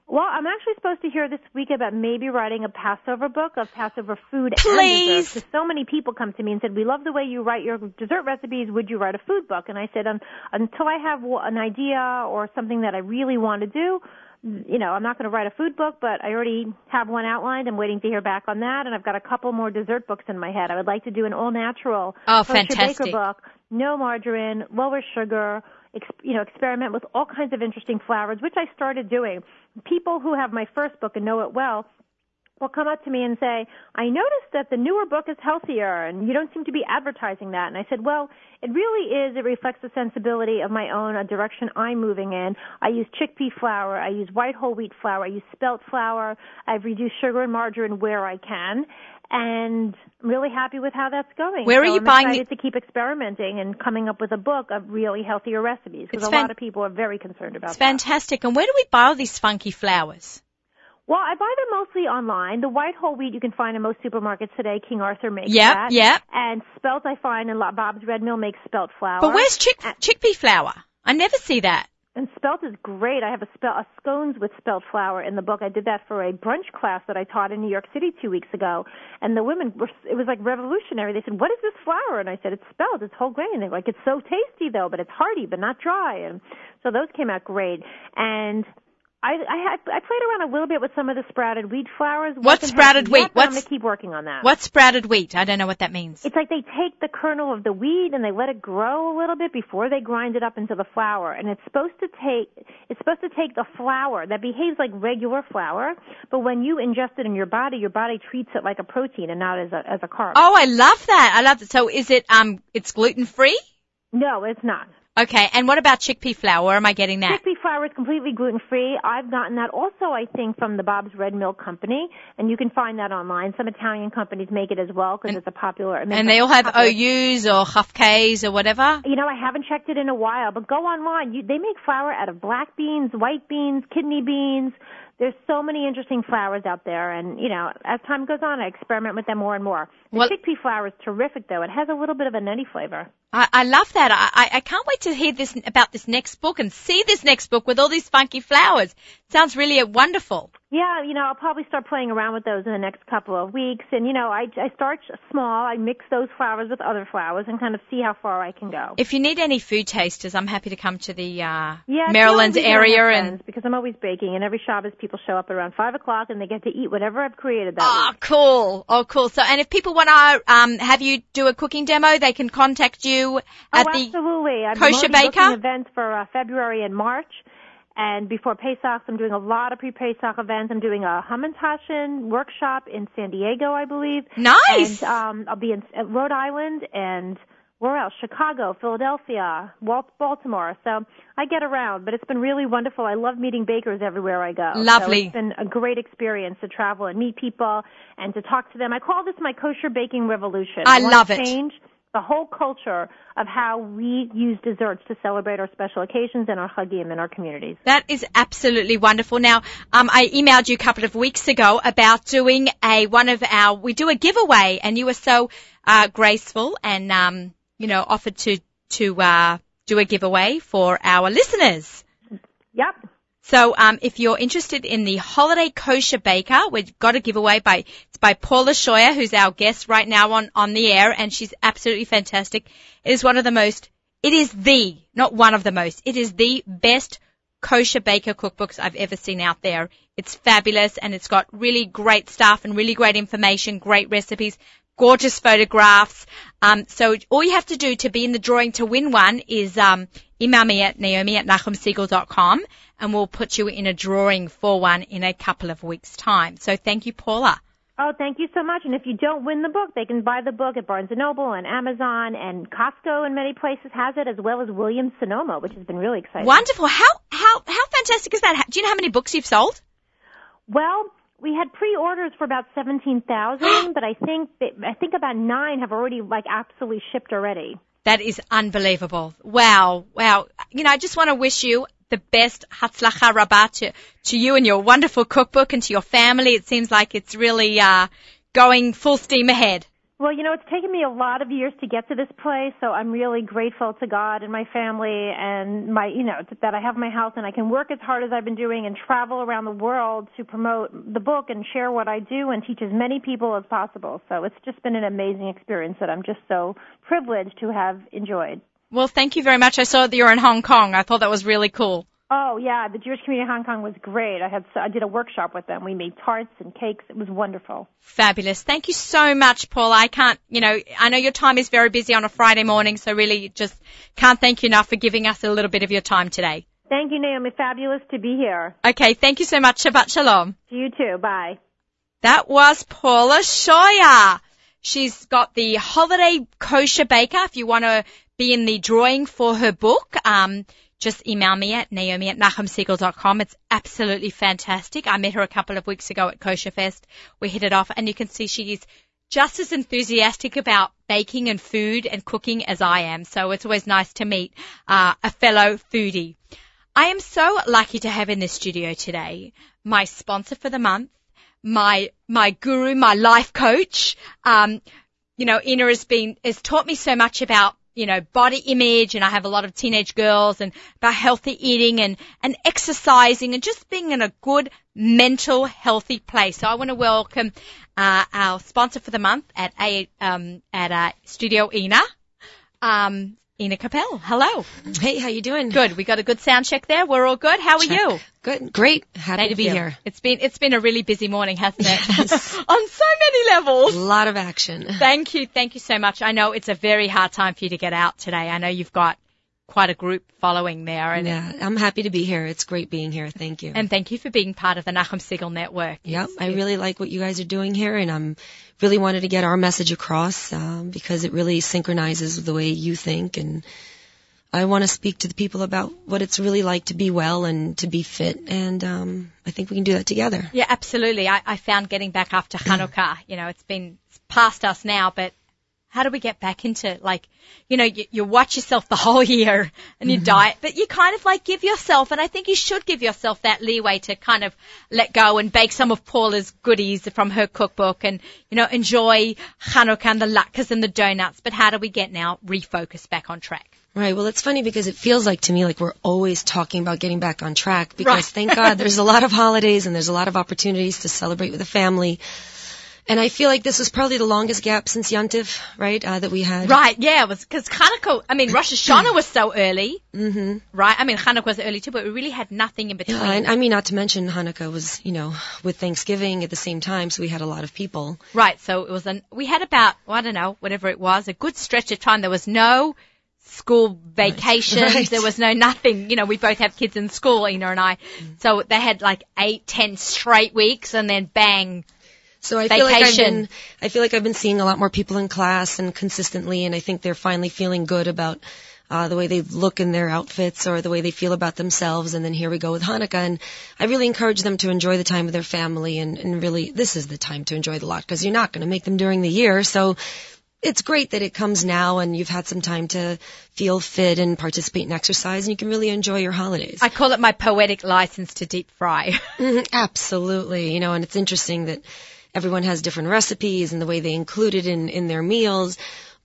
Well, I'm actually supposed to hear this week about maybe writing a Passover book of Passover food and
Please.
desserts. 'cause so many people come to me and said, "We love the way you write your dessert recipes. Would you write a food book?" And I said, um, "Until I have an idea or something that I really want to do." You know, I'm not going to write a food book, but I already have one outlined. I'm waiting to hear back on that, and I've got a couple more dessert books in my head. I would like to do an all natural
Oh, fantastic.
baker book, no margarine, lower sugar, ex- you know, experiment with all kinds of interesting flours, which I started doing. People who have my first book and know it well will come up to me and say, I noticed that the newer book is healthier and you don't seem to be advertising that. And I said, well, it really is. It reflects the sensibility of my own a direction I'm moving in. I use chickpea flour. I use white whole wheat flour. I use spelt flour. I've reduced sugar and margarine where I can. And I'm really happy with how that's going.
Where are
So
you
I'm
buying
excited to keep experimenting and coming up with a book of really healthier recipes because a
fan-
lot of people are very concerned about that.
It's
that.
fantastic. And where do we buy all these funky flowers?
Well, I buy them mostly online. The white whole wheat you can find in most supermarkets today. King Arthur makes
Yep,
that.
yep.
And spelt I find in Bob's Red Mill makes spelt flour.
But where's chick chickpea flour? I never see that.
And spelt is great. I have a, spelt, a scones with spelt flour in the book. I did that for a brunch class that I taught in New York City two weeks ago. And the women were, it was like revolutionary. They said, what is this flour? And I said, it's spelt. It's whole grain. And They're like, it's so tasty though, but it's hearty, but not dry. And so those came out great. And I, I, had, I played around a little bit with some of the sprouted wheat flours. What
sprouted wheat?
Yet, but I'm going to keep working on that.
What's sprouted wheat? I don't know what that means.
It's like they take the kernel of the wheat and they let it grow a little bit before they grind it up into the flour. And it's supposed to take it's supposed to take the flour that behaves like regular flour, but when you ingest it in your body, your body treats it like a protein and not as a as a carb.
Oh, I love that. I love that. So is it um it's gluten free?
No, it's not.
Okay. And what about chickpea flour? Where am I getting that?
Chickpea flour is completely gluten free. I've gotten that also, I think, from the Bob's Red Mill Company, and you can find that online. Some Italian companies make it as well because it's a popular.
And they all have
popular-
OUs or Hafkes or whatever?
You know, I haven't checked it in a while, but go online. You, they make flour out of black beans, white beans, kidney beans. There's so many interesting flours out there, and you know, as time goes on, I experiment with them more and more. The
Well-
chickpea flour is terrific, though. It has a little bit of a nutty flavor.
I, I love that. I, I- can't wait to hear this about this next book and see this next book with all these funky flowers. Sounds really wonderful.
Yeah, you know, I'll probably start playing around with those in the next couple of weeks. And you know, I, I start small. I mix those flowers with other flowers and kind of see how far I can go.
If you need any food tasters, I'm happy to come to the uh,
Yeah,
Maryland
the only reason I
area and
because I'm always baking, and every Shabbos people show up around five o'clock and they get to eat whatever I've created that
Oh,
week.
cool. Oh, cool. So, and if people want to um, have you do a cooking demo, they can contact you at
oh,
the.
absolutely. I'm
Kosher Baker?
events for uh, February and March. And before Pesach, I'm doing a lot of pre-Pesach events. I'm doing a Hamantashen workshop in San Diego, I believe.
Nice.
And um, I'll be in at Rhode Island and where else? Chicago, Philadelphia, Walt, Baltimore. So I get around, but it's been really wonderful. I love meeting bakers everywhere I go. So
Lovely.
it's been a great experience to travel and meet people and to talk to them. I call this my kosher baking revolution.
I
want
love it.
Change the whole culture of how we use desserts to celebrate our special occasions and our chagim in our communities.
That is absolutely wonderful. Now, um, I emailed you a couple of weeks ago about doing a one of our. We do a giveaway, and you were so uh, graceful and um, you know offered to to uh, do a giveaway for our listeners.
Yep.
So um, if you're interested in the Holiday Kosher Baker, we've got a giveaway by it's by Paula Shoyer, who's our guest right now on on the air, and she's absolutely fantastic. It is one of the most, it is the, not one of the most, it is the best kosher baker cookbooks I've ever seen out there. It's fabulous, and it's got really great stuff and really great information, great recipes. Gorgeous photographs. Um, so all you have to do to be in the drawing to win one is um, email me at naomi at nachumsegal.com and we'll put you in a drawing for one in a couple of weeks' time. So thank you, Paula.
Oh, thank you so much. And if you don't win the book, they can buy the book at Barnes & Noble and Amazon and Costco in many places has it, as well as Williams Sonoma, which has been really exciting.
Wonderful. How how how fantastic is that? Do you know how many books you've sold?
Well, we had pre-orders for about 17,000, but I think I think about 9 have already like absolutely shipped already.
That is unbelievable. Wow. Wow. You know, I just want to wish you the best Hatzlacha Rabbah to, to you and your wonderful cookbook and to your family. It seems like it's really, uh, going full steam ahead.
Well, you know, it's taken me a lot of years to get to this place, so I'm really grateful to God and my family and my, you know, that I have my house and I can work as hard as I've been doing and travel around the world to promote the book and share what I do and teach as many people as possible. So it's just been an amazing experience that I'm just so privileged to have enjoyed.
Well, thank you very much. I saw that you're in Hong Kong. I thought that was really cool.
Oh yeah, the Jewish community in Hong Kong was great. I had I did a workshop with them. We made tarts and cakes. It was wonderful.
Fabulous. Thank you so much, Paul. I can't, you know, I know your time is very busy on a Friday morning, so really just can't thank you enough for giving us a little bit of your time today.
Thank you, Naomi. Fabulous to be here.
Okay, thank you so much. Shabbat shalom.
You too. Bye.
That was Paula Shoyer. She's got the holiday kosher baker. If you want to be in the drawing for her book, um, just email me at naomi at nachumsegal.com. It's absolutely fantastic. I met her a couple of weeks ago at Kosher Fest. We hit it off and you can see she's just as enthusiastic about baking and food and cooking as I am. So it's always nice to meet uh, a fellow foodie. I am so lucky to have in the studio today my sponsor for the month, my my guru, my life coach. Um, you know, Ina has been has taught me so much about you know, body image and I have a lot of teenage girls and about healthy eating and, and exercising and just being in a good mental healthy place. So I want to welcome, uh, our sponsor for the month at a, um, at, uh, Studio Ina. Um, Ina Capel. Hello.
Hey, how you doing?
Good. We got a good sound check there. We're all good. How are
Check.
you?
Good. Great. Happy
Thank
to be
you.
here.
It's been it's been a really busy morning, hasn't it?
Yes.
On so many levels.
A lot of action.
Thank you, thank you so much. I know it's a very hard time for you to get out today. I know you've got quite a group following there, and
Yeah, I'm happy to be here. It's great being here. Thank you.
and thank you for being part of the Nachum Segal Network.
Yep, I really like what you guys are doing here, and I'm really wanted to get our message across um, because it really synchronizes with the way you think, and I want to speak to the people about what it's really like to be well and to be fit, and um, I think we can do that together.
Yeah, absolutely. I, I found getting back after Hanukkah, you know, it's been it's past us now, but how do we get back into like, you know, you, you watch yourself the whole year and you mm-hmm. diet, but you kind of like give yourself, and I think you should give yourself that leeway to kind of let go and bake some of Paula's goodies from her cookbook and, you know, enjoy Hanukkah and the latkes and the donuts. But how do we get now refocused back on track?
Right. Well, it's funny because it feels like to me like we're always talking about getting back on track because
Right.
thank God there's a lot of holidays and there's a lot of opportunities to celebrate with the family. And I feel like this was probably the longest gap since Yantiv, right, uh, that we had.
Right, yeah, it was because Hanukkah, I mean, Rosh Hashanah was so early,
mm-hmm.
right? I mean, Hanukkah was early too, but we really had nothing in between.
Yeah, and I mean, not to mention Hanukkah was, you know, with Thanksgiving at the same time, so we had a lot of people.
Right, so it was an, we had about, well, I don't know, whatever it was, a good stretch of time. There was no school vacations.
right.
There was no nothing. You know, we both have kids in school, Ina and I. So they had like eight, ten straight weeks and then bang.
So I feel like I've been, I feel like I've been seeing a lot more people in class and consistently, and I think they're finally feeling good about uh, the way they look in their outfits or the way they feel about themselves. And then here we go with Hanukkah, and I really encourage them to enjoy the time with their family, and, and really, this is the time to enjoy the lot because you're not going to make them during the year. So it's great that it comes now, and you've had some time to feel fit and participate in exercise, and you can really enjoy your holidays.
I call it my poetic license to deep fry.
Mhm, Absolutely. You know, and it's interesting that everyone has different recipes and the way they include it in, in their meals.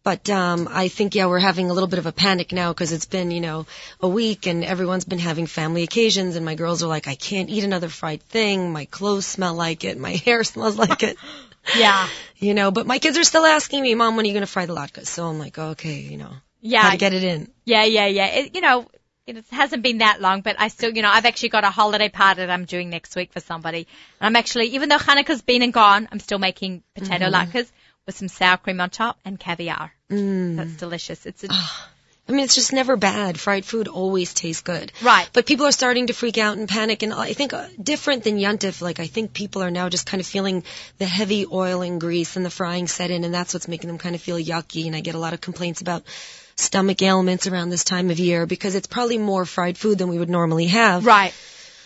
But um, I think, yeah, we're having a little bit of a panic now because it's been, you know, a week and everyone's been having family occasions and my girls are like, I can't eat another fried thing. My clothes smell like it. My hair smells like it.
yeah.
You know, but my kids are still asking me, Mom, when are you going to fry the latkes? So I'm like, okay, you know,
Yeah.
to get it in.
Yeah, yeah, yeah. It, you know, it hasn't been that long, but I still, you know, I've actually got a holiday party that I'm doing next week for somebody. And I'm actually, even though Hanukkah's been and gone, I'm still making potato latkes with some sour cream on top and caviar.
Mm.
That's delicious. It's a,
I mean, it's just never bad. Fried food always tastes good.
Right.
But people are starting to freak out and panic, and I think uh, different than Yuntif, like I think people are now just kind of feeling the heavy oil and grease and the frying set in, and that's what's making them kind of feel yucky. And I get a lot of complaints about stomach ailments around this time of year because it's probably more fried food than we would normally have.
Right.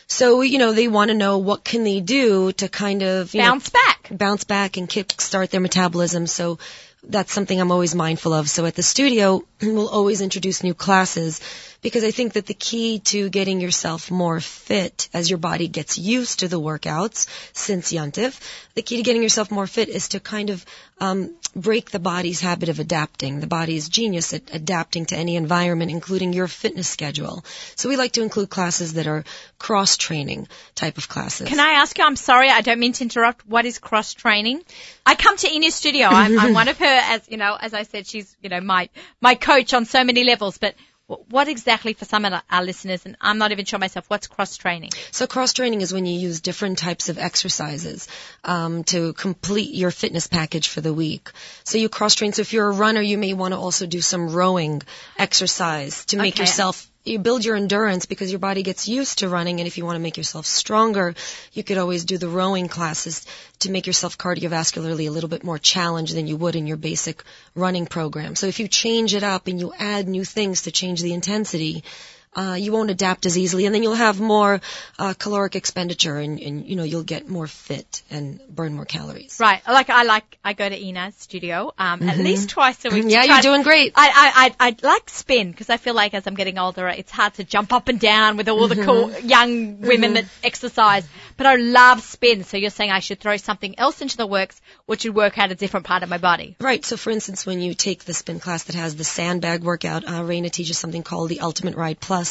So, you know, they want to know what can they do to kind of you know,
Bounce back.
bounce back and kick start their metabolism. So that's something I'm always mindful of. So at the studio, we'll always introduce new classes because I think that the key to getting yourself more fit as your body gets used to the workouts since Yuntif, the key to getting yourself more fit is to kind of um, break the body's habit of adapting. The body is genius at adapting to any environment, including your fitness schedule. So we like to include classes that are cross training type of classes.
Can I ask you? I'm sorry, I don't mean to interrupt. What is cross training? I come to Ina's studio. I'm, I'm one of her, as you know, as I said, she's you know my my coach on so many levels. But what exactly for some of our- listeners, and I'm not even sure myself, what's cross training?
So cross training is when you use different types of exercises um, to complete your fitness package for the week. So you cross train. So if you're a runner, you may want to also do some rowing exercise to make
Okay.
yourself. You build your endurance because your body gets used to running, and if you want to make yourself stronger, you could always do the rowing classes to make yourself cardiovascularly a little bit more challenged than you would in your basic running program. So if you change it up and you add new things to change the intensity, uh, you won't adapt as easily, and then you'll have more uh, caloric expenditure, and, and you know you'll get more fit and burn more calories.
Right. Like I like I go to Ina's studio um, at least twice a week.
Mm-hmm. Yeah, you're doing great.
I I I, I like spin because I feel like as I'm getting older, it's hard to jump up and down with all the cool
Mm-hmm.
young women that exercise. But I love spin. So you're saying I should throw something else into the works, which would work out a different part of my body.
Right. So, for instance, when you take the spin class that has the sandbag workout, uh, Raina teaches something called the Ultimate Ride Plus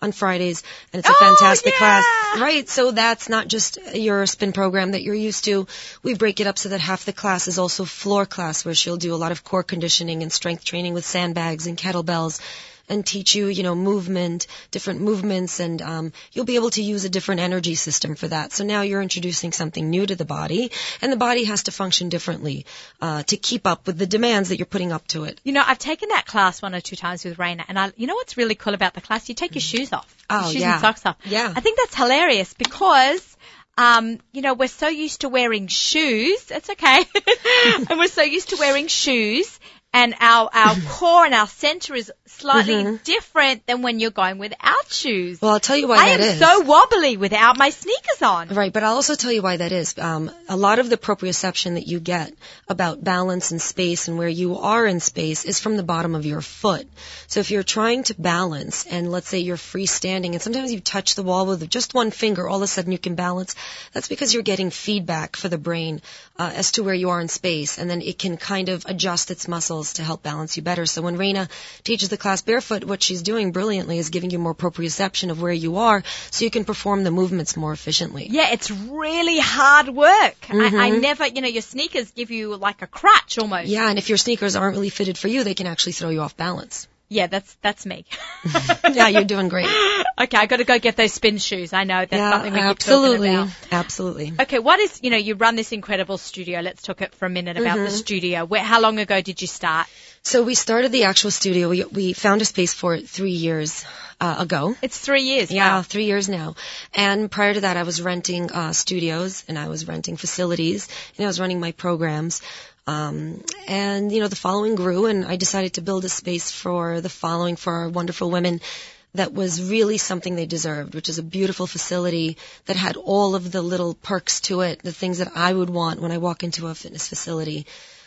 on Fridays, and it's a
Oh,
fantastic
yeah!
class. Right. So that's not just your spin program that you're used to. We break it up so that half the class is also floor class, where she'll do a lot of core conditioning and strength training with sandbags and kettlebells. And teach you, you know, movement, different movements, and um, you'll be able to use a different energy system for that. So now you're introducing something new to the body, and the body has to function differently uh, to keep up with the demands that you're putting up to it.
You know, I've taken that class one or two times with Raina, and I, you know what's really cool about the class? You take your shoes off,
Oh,
your shoes
yeah.
and socks off.
Yeah.
I think that's hilarious because. Um, you know, we're so used to wearing shoes. It's okay. and we're so used to wearing shoes and our, our core and our center is slightly
Mm-hmm.
different than when you're going without shoes.
Well, I'll tell you why
I
that
am
is.
so wobbly without my sneakers on.
Right, but I'll also tell you why that is. Um, a lot of the proprioception that you get about balance and space and where you are in space is from the bottom of your foot. So if you're trying to balance and let's say you're freestanding and sometimes you touch the wall with just one finger, all of a sudden you can balance, that's because you're getting feedback for the brain uh, as to where you are in space and then it can kind of adjust its muscles to help balance you better. So when Raina teaches the class barefoot, what she's doing brilliantly is giving you more proprioception of where you are so you can perform the movements more efficiently.
Yeah, it's really hard work. I, I
Mm-hmm.
never, you know, your sneakers give you like a crutch almost.
Yeah, and if your sneakers aren't really fitted for you, they can actually throw you off balance.
Yeah, that's that's me.
yeah, you're doing great.
okay, I got to go get those spin shoes. I know that's
yeah,
something we keep
absolutely,
talking about.
absolutely.
Okay, what is you know you run this incredible studio? Let's talk it for a minute about
Mm-hmm.
the studio. Where how long ago did you start?
So we started the actual studio. We we found a space for it three years uh, ago.
It's three years.
Yeah,
Wow.
three years now. And prior to that, I was renting uh, studios and I was renting facilities and I was running my programs. Um, and you know, the following grew, and I decided to build a space for the following for our wonderful women. That was really something they deserved, which is a beautiful facility that had all of the little perks to it, the things that I would want when I walk into a fitness facility.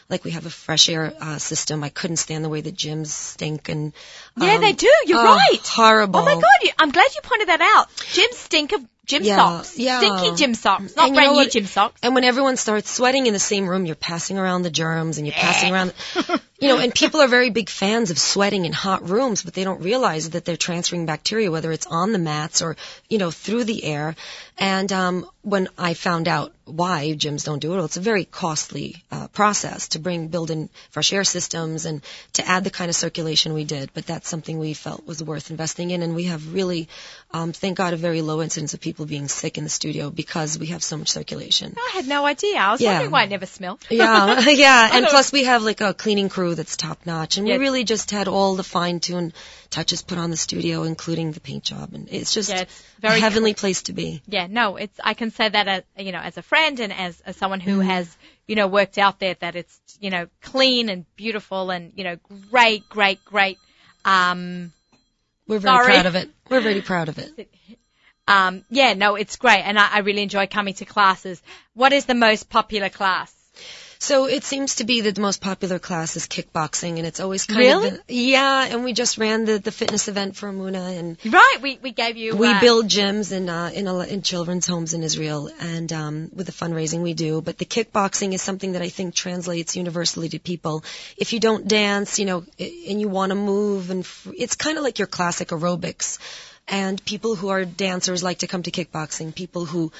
Like we have a fresh air uh, system. I couldn't stand the way the gyms stink and
Yeah,
um,
they do. You're
oh,
right.
Horrible.
Oh my god, you, I'm glad you pointed that out. Gyms stink of gym
Yeah,
socks.
yeah.
Stinky gym socks, not
And you
brand
know
new gym socks.
And when everyone starts sweating in the same room, you're passing around the germs and you're passing around, you know, and people are very big fans of sweating in hot rooms, but they don't realize that they're transferring bacteria, whether it's on the mats or, you know, through the air. And, um, when I found out why gyms don't do it, well, it's a very costly, uh, process to bring, build in fresh air systems and to add the kind of circulation we did. But that's something we felt was worth investing in. And we have really, um, thank God, a very low incidence of people being sick in the studio because we have so much circulation.
I had no idea. I was
Yeah.
wondering why it never smelled.
Yeah, yeah, and plus we have like a cleaning crew crew that's top notch, and
Yeah.
we really just had all the fine tuned touches put on the studio, including the paint job, and it's just
Yeah, it's
a
very
heavenly place to be.
Yeah, no, it's I can say that as you know as a friend and as, as someone who
Mm-hmm.
has you know worked out there that it's you know clean and beautiful and you know great, great, great. Um,
We're very
Sorry.
proud of it. We're very proud of it.
um, yeah, no, it's great, and I, I really enjoy coming to classes. What is the most popular class?
So it seems to be that the most popular class is kickboxing, and it's always kind
Really?
of the, yeah. And we just ran the the fitness event for Amuna, and
Right, we we gave you.
we
uh,
build gyms in uh, in, a, in children's homes in Israel, and um, with the fundraising we do. But the kickboxing is something that I think translates universally to people. If you don't dance, you know, and you want to move, and f- it's kind of like your classic aerobics. And people who are dancers like to come to kickboxing. People who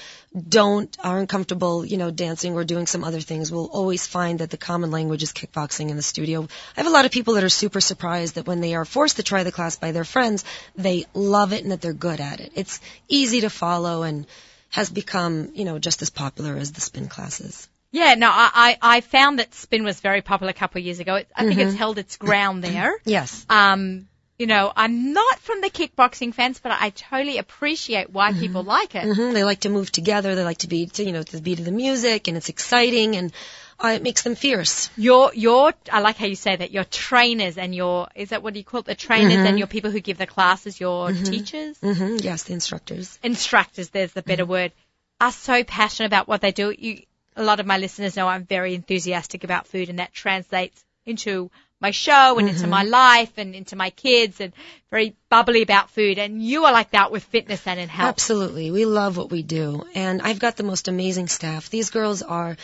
don't aren't comfortable, you know, dancing or doing some other things will always find that the common language is kickboxing in the studio. I have a lot of people that are super surprised that when they are forced to try the class by their friends, they love it and that they're good at it. It's easy to follow and has become, you know, just as popular as the spin classes.
Yeah, no, I, I I found that spin was very popular a couple of years ago. I think
Mm-hmm.
it's held its ground there.
Yes.
Um, you know, I'm not from the kickboxing fence, but I totally appreciate why people like it.
hmm They like to move together. They like to be, to, you know, to the beat of the music, and it's exciting, and uh, it makes them fierce.
Your, your, I like how you say that. Your trainers and your, is that what you call it? The trainers and your people who give the classes, your teachers,
hmm Yes, the instructors.
instructors. There's the better word. Are so passionate about what they do. You, a lot of my listeners know I'm very enthusiastic about food, and that translates into my show and into my life and into my kids, and very bubbly about food. And you are like that with fitness and in health.
Absolutely. We love what we do. And I've got the most amazing staff. These girls are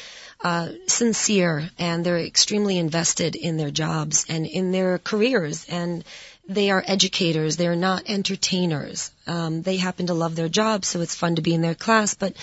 uh, sincere and they're extremely invested in their jobs and in their careers. And they are educators. They're not entertainers. Um, they happen to love their job, so it's fun to be in their class. But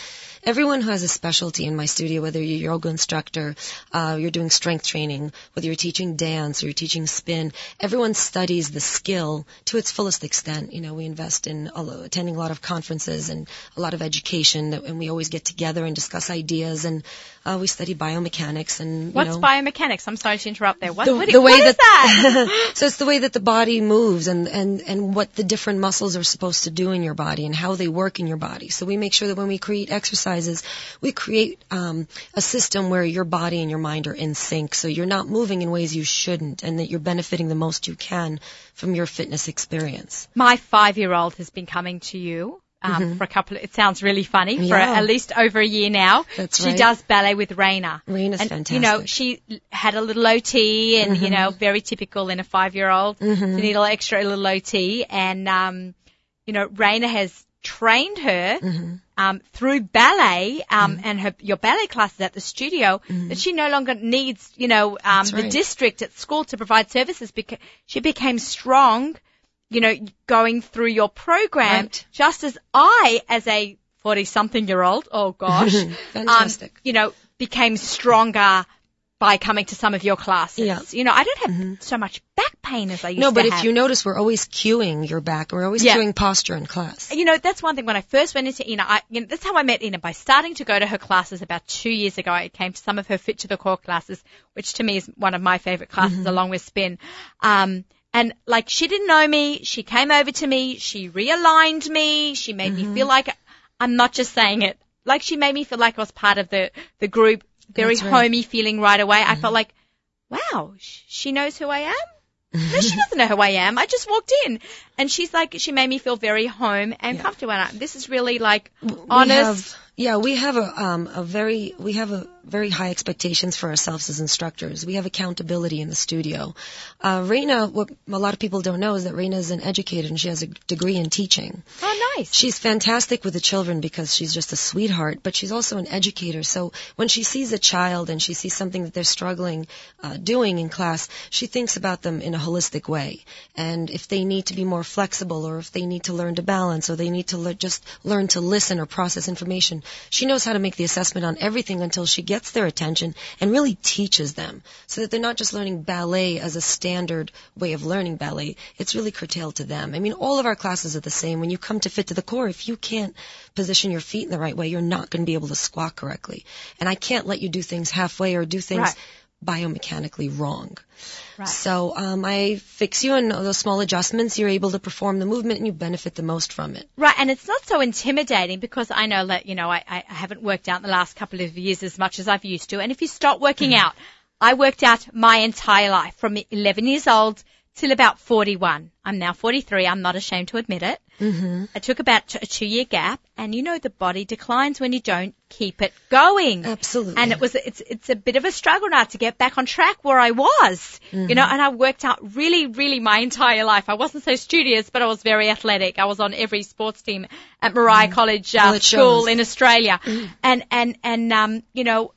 everyone who has a specialty in my studio, whether you're a yoga instructor, uh, you're doing strength training, whether you're teaching dance or you're teaching spin, everyone studies the skill to its fullest extent. You know, we invest in attending a lot of conferences and a lot of education, that- and we always get together and discuss ideas, and uh, we study biomechanics and you
What's
know,
biomechanics? I'm sorry to interrupt there. What,
the,
what,
the
what is
that,
that?
so it's the way that the body moves and, and, and what the different muscles are supposed to do in your body and how they work in your body. So we make sure that when we create exercises, we create um, a system where your body and your mind are in sync. So you're not moving in ways you shouldn't and that you're benefiting the most you can from your fitness experience.
My five-year-old has been coming to you. Um, For a couple, it sounds really funny. For
Mm-hmm.
At least over a year now,
That's
she
right.
does ballet with Raina.
Raina's
and, You know, she had a little OT, and you
Mm-hmm.
know, very typical in a five-year-old to need a little extra, a little OT. And um, you know, Raina has trained her
Mm-hmm.
um, through ballet um, and her your ballet classes at the studio that she no longer needs, you know, um,
Mm-hmm.
The district at school to provide services because she became strong. You know, going through your program,
Right.
just as I, as a 40 something year old, oh gosh,
Fantastic.
um, you know, became stronger by coming to some of your classes.
Yeah.
You know, I don't have so much back pain as I used to have.
No,
to
but
have.
if you notice, we're always cueing your back. We're always
Yeah.
cueing posture in class.
you know, that's one thing when I first went into Ina, I, you know, that's how I met Ina by starting to go to her classes about two years ago. I came to some of her Fit to the Core classes, which to me is one of my favorite classes
Mm-hmm.
along with spin. Um, and like she didn't know me. She came over to me. She realigned me. She made
Mm-hmm.
me feel like I'm not just saying it. Like she made me feel like I was part of the, the group, very
right. Mm-hmm.
homey feeling right away. I felt like, wow, she knows who I am. No, she doesn't know who I am. I just walked in, and she's like, she made me feel very home and comfortable. And I, this is really like honest.
We have, yeah, we have a um, a very we have a very high expectations for ourselves as instructors. We have accountability in the studio. Uh, Raina, what a lot of people don't know is that Raina is an educator and she has a degree in teaching.
oh, nice.
She's fantastic with the children because she's just a sweetheart, but she's also an educator. So when she sees a child and she sees something that they're struggling uh, doing in class, she thinks about them in a holistic way. And if they need to be more flexible, or if they need to learn to balance, or they need to le- just learn to listen or process information, she knows how to make the assessment on everything until she gets their attention and really teaches them, so that they're not just learning ballet as a standard way of learning ballet. It's really curtailed to them. I mean, all of our classes are the same. When you come to fit to the core, if you can't position your feet in the right way, you're not going to be able to squat correctly. And I can't let you do things halfway or do things
Right.
Biomechanically wrong.
Right.
So um, I fix you, and those small adjustments, you're able to perform the movement, and you benefit the most from it.
Right, and it's not so intimidating because I know that, you know, I, I haven't worked out in the last couple of years as much as I've used to. And if you start working
Mm-hmm.
out, I worked out my entire life from 11 years old till about 41. I'm now 43. I'm not ashamed to admit it.
Mm-hmm.
I took about a two year gap and you know the body declines when you don't keep it going.
Absolutely.
And it was, it's, it's a bit of a struggle now to get back on track where I was, you know, and I worked out really, really my entire life. I wasn't so studious, but I was very athletic. I was on every sports team at Moriah College uh,
Well,
School
shows.
in Australia. And, and, and, um, you know,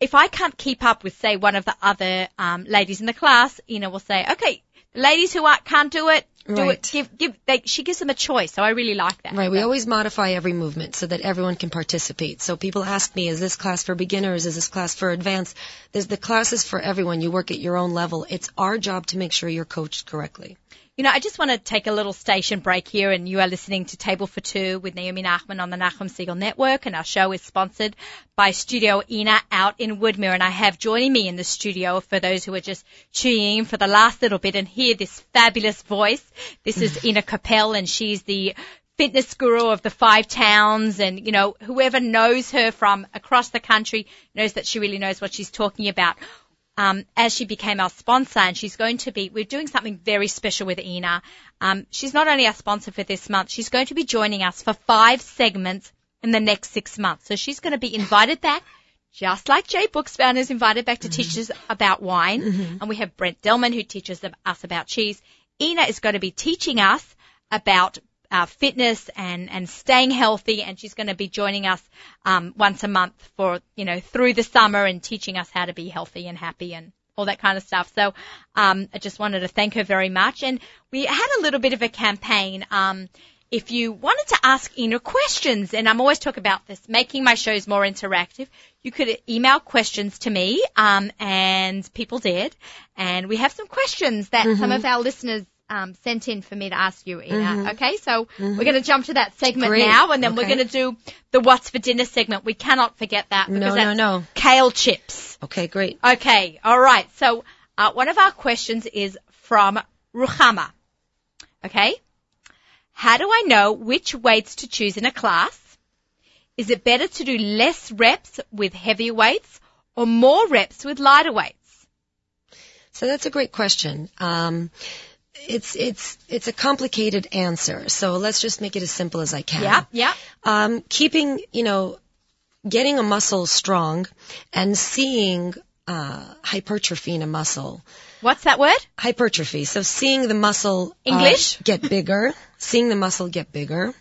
if I can't keep up with, say, one of the other um, ladies in the class, you Ina will say, "Okay, ladies who aren't, can't do it, do
Right.
it. Give, give." They, she gives them a choice, so I really like that.
Right, we
So-
always modify every movement so that everyone can participate. So people ask me, is this class for beginners? Is this class for advanced? There's the classes for everyone. You work at your own level. It's our job to make sure you're coached correctly.
You know, I just want to take a little station break here, and you are listening to Table for Two with Naomi Nachman on the Nachum Segal Network, and our show is sponsored by Studio Ina out in Woodmere, and I have joining me in the studio for those who are just tuning in for the last little bit and hear this fabulous voice. This is Ina Capel, and she's the fitness guru of the five towns and you know whoever knows her from across the country knows that she really knows what she's talking about um, as she became our sponsor, and she's going to be, we're doing something very special with Ina. Um, she's not only our sponsor for this month, she's going to be joining us for five segments in the next six months. So she's going to be invited back, just like Jay Buchsbaum is invited back to teach us about wine, and we have Brent Delman who teaches us about cheese. Ina is going to be teaching us about uh, fitness and, and staying healthy and she's going to be joining us um, once a month for you know through the summer and teaching us how to be healthy and happy and all that kind of stuff. So um, I just wanted to thank her very much. And we had a little bit of a campaign. Um, if you wanted to ask Ina questions, and I'm always talking about this, making my shows more interactive, you could email questions to me, um, and people did. And we have some questions that some of our listeners um, sent in for me to ask you, Ina. Okay, so we're going to jump to that segment
Great.
now, and then we're going to do the What's for Dinner segment. We cannot forget that because
No, no, no.
kale chips.
Okay, great.
Okay, all right. So uh, one of our questions is from Ruchama. Okay, how do I know which weights to choose in a class? Is it better to do less reps with heavier weights or more reps with lighter weights?
So that's a great question. Um, it's it's it's a complicated answer. So let's just make it as simple as I can.
Yeah, yeah.
Um, keeping you know, getting a muscle strong, and seeing uh, hypertrophy in a muscle.
What's that word?
Hypertrophy. So seeing the muscle uh,
English?
get bigger, seeing the muscle get bigger.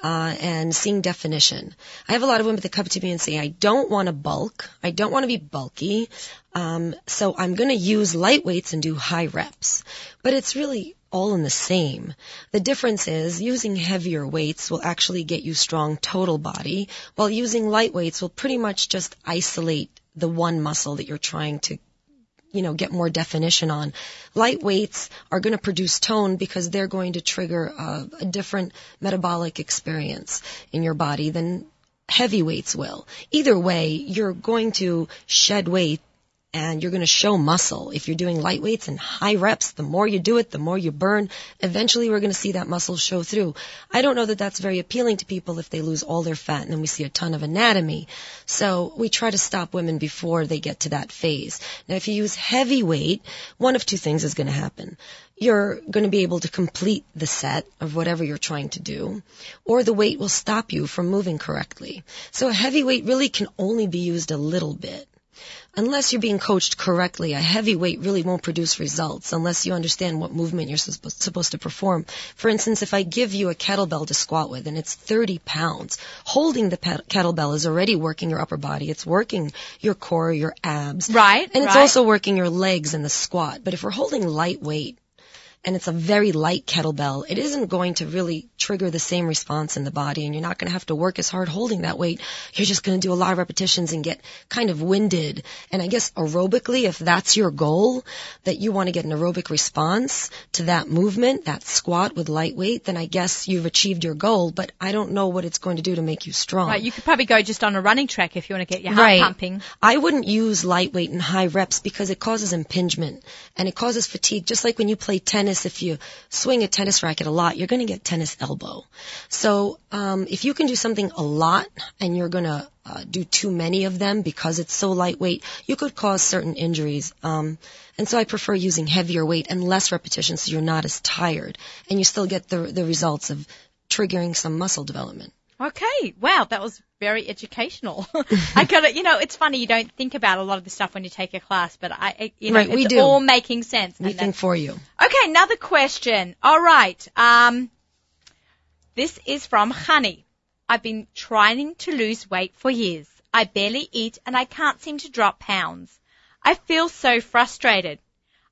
Uh, and seeing definition. I have a lot of women that come to me and say, I don't want to bulk. I don't want to be bulky. Um, so I'm going to use light weights and do high reps. But it's really all in the same. The difference is using heavier weights will actually get you strong total body, while using light weights will pretty much just isolate the one muscle that you're trying to you know, get more definition on. Light weights are going to produce tone because they're going to trigger a, a different metabolic experience in your body than heavy weights will. Either way, you're going to shed weight and you're going to show muscle. If you're doing light weights and high reps, the more you do it, the more you burn. Eventually, we're going to see that muscle show through. I don't know that that's very appealing to people if they lose all their fat and then we see a ton of anatomy. So we try to stop women before they get to that phase. Now, if you use heavy weight, one of two things is going to happen. You're going to be able to complete the set of whatever you're trying to do, or the weight will stop you from moving correctly. So a heavy weight really can only be used a little bit unless you're being coached correctly, a heavy weight really won't produce results unless you understand what movement you're supposed supposed to perform. For instance, if I give you a kettlebell to squat with and it's 30 pounds, holding the kettlebell is already working your upper body. It's working your core, your abs.
Right,
And it's
right.
also working your legs in the squat. But if we're holding light weight, and it's a very light kettlebell, it isn't going to really trigger the same response in the body and you're not going to have to work as hard holding that weight. You're just going to do a lot of repetitions and get kind of winded. And I guess aerobically, if that's your goal, that you want to get an aerobic response to that movement, that squat with light weight, then I guess you've achieved your goal, but I don't know what it's going to do to make you strong.
Right, you could probably go just on a running track if you want to get your heart
Right.
pumping.
I wouldn't use lightweight and high reps because it causes impingement and it causes fatigue. Just like when you play tennis, if you swing a tennis racket a lot, you're going to get tennis elbow. So um, if you can do something a lot and you're going to uh, do too many of them because it's so lightweight, you could cause certain injuries. Um, and so I prefer using heavier weight and less repetitions so you're not as tired and you still get the the results of triggering some muscle development.
Okay, wow, that was very educational. I got it. You know, it's funny you don't think about a lot of this stuff when you take a class, but I, I- you know,
Right,
it's
do.
all making sense.
We think for you.
Okay, another question. All right. Um, this is from Honey. I've been trying to lose weight for years. I barely eat and I can't seem to drop pounds. I feel so frustrated.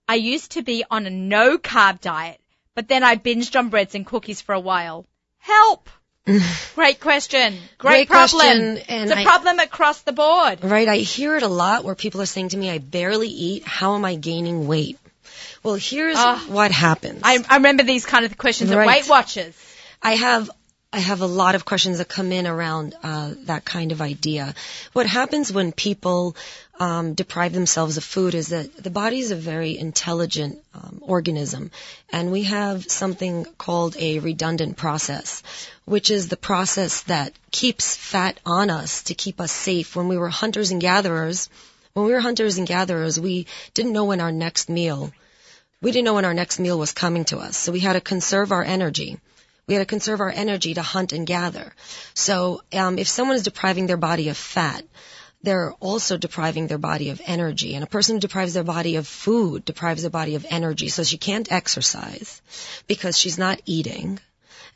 I used to be on a no carb diet, but then I binged on breads and cookies for a while. Help! Great question. Great,
Great
problem.
question, and
it's a
I-
problem across the board.
Right, I hear it a lot where people are saying to me, I barely eat, how am I gaining weight? Well, here's
Ah.
what happens.
I, I remember these kind of questions at
Right.
Weight Watchers.
I have I have a lot of questions that come in around uh, that kind of idea. What happens when people um, deprive themselves of food is that the body is a very intelligent um, organism, and we have something called a redundant process, which is the process that keeps fat on us to keep us safe. When we were hunters and gatherers, when we were hunters and gatherers, we didn't know when our next meal we didn't know when our next meal was coming to us, so we had to conserve our energy. We had to conserve our energy to hunt and gather. So um, if someone is depriving their body of fat, they're also depriving their body of energy. And a person who deprives their body of food deprives their body of energy. So she can't exercise because she's not eating.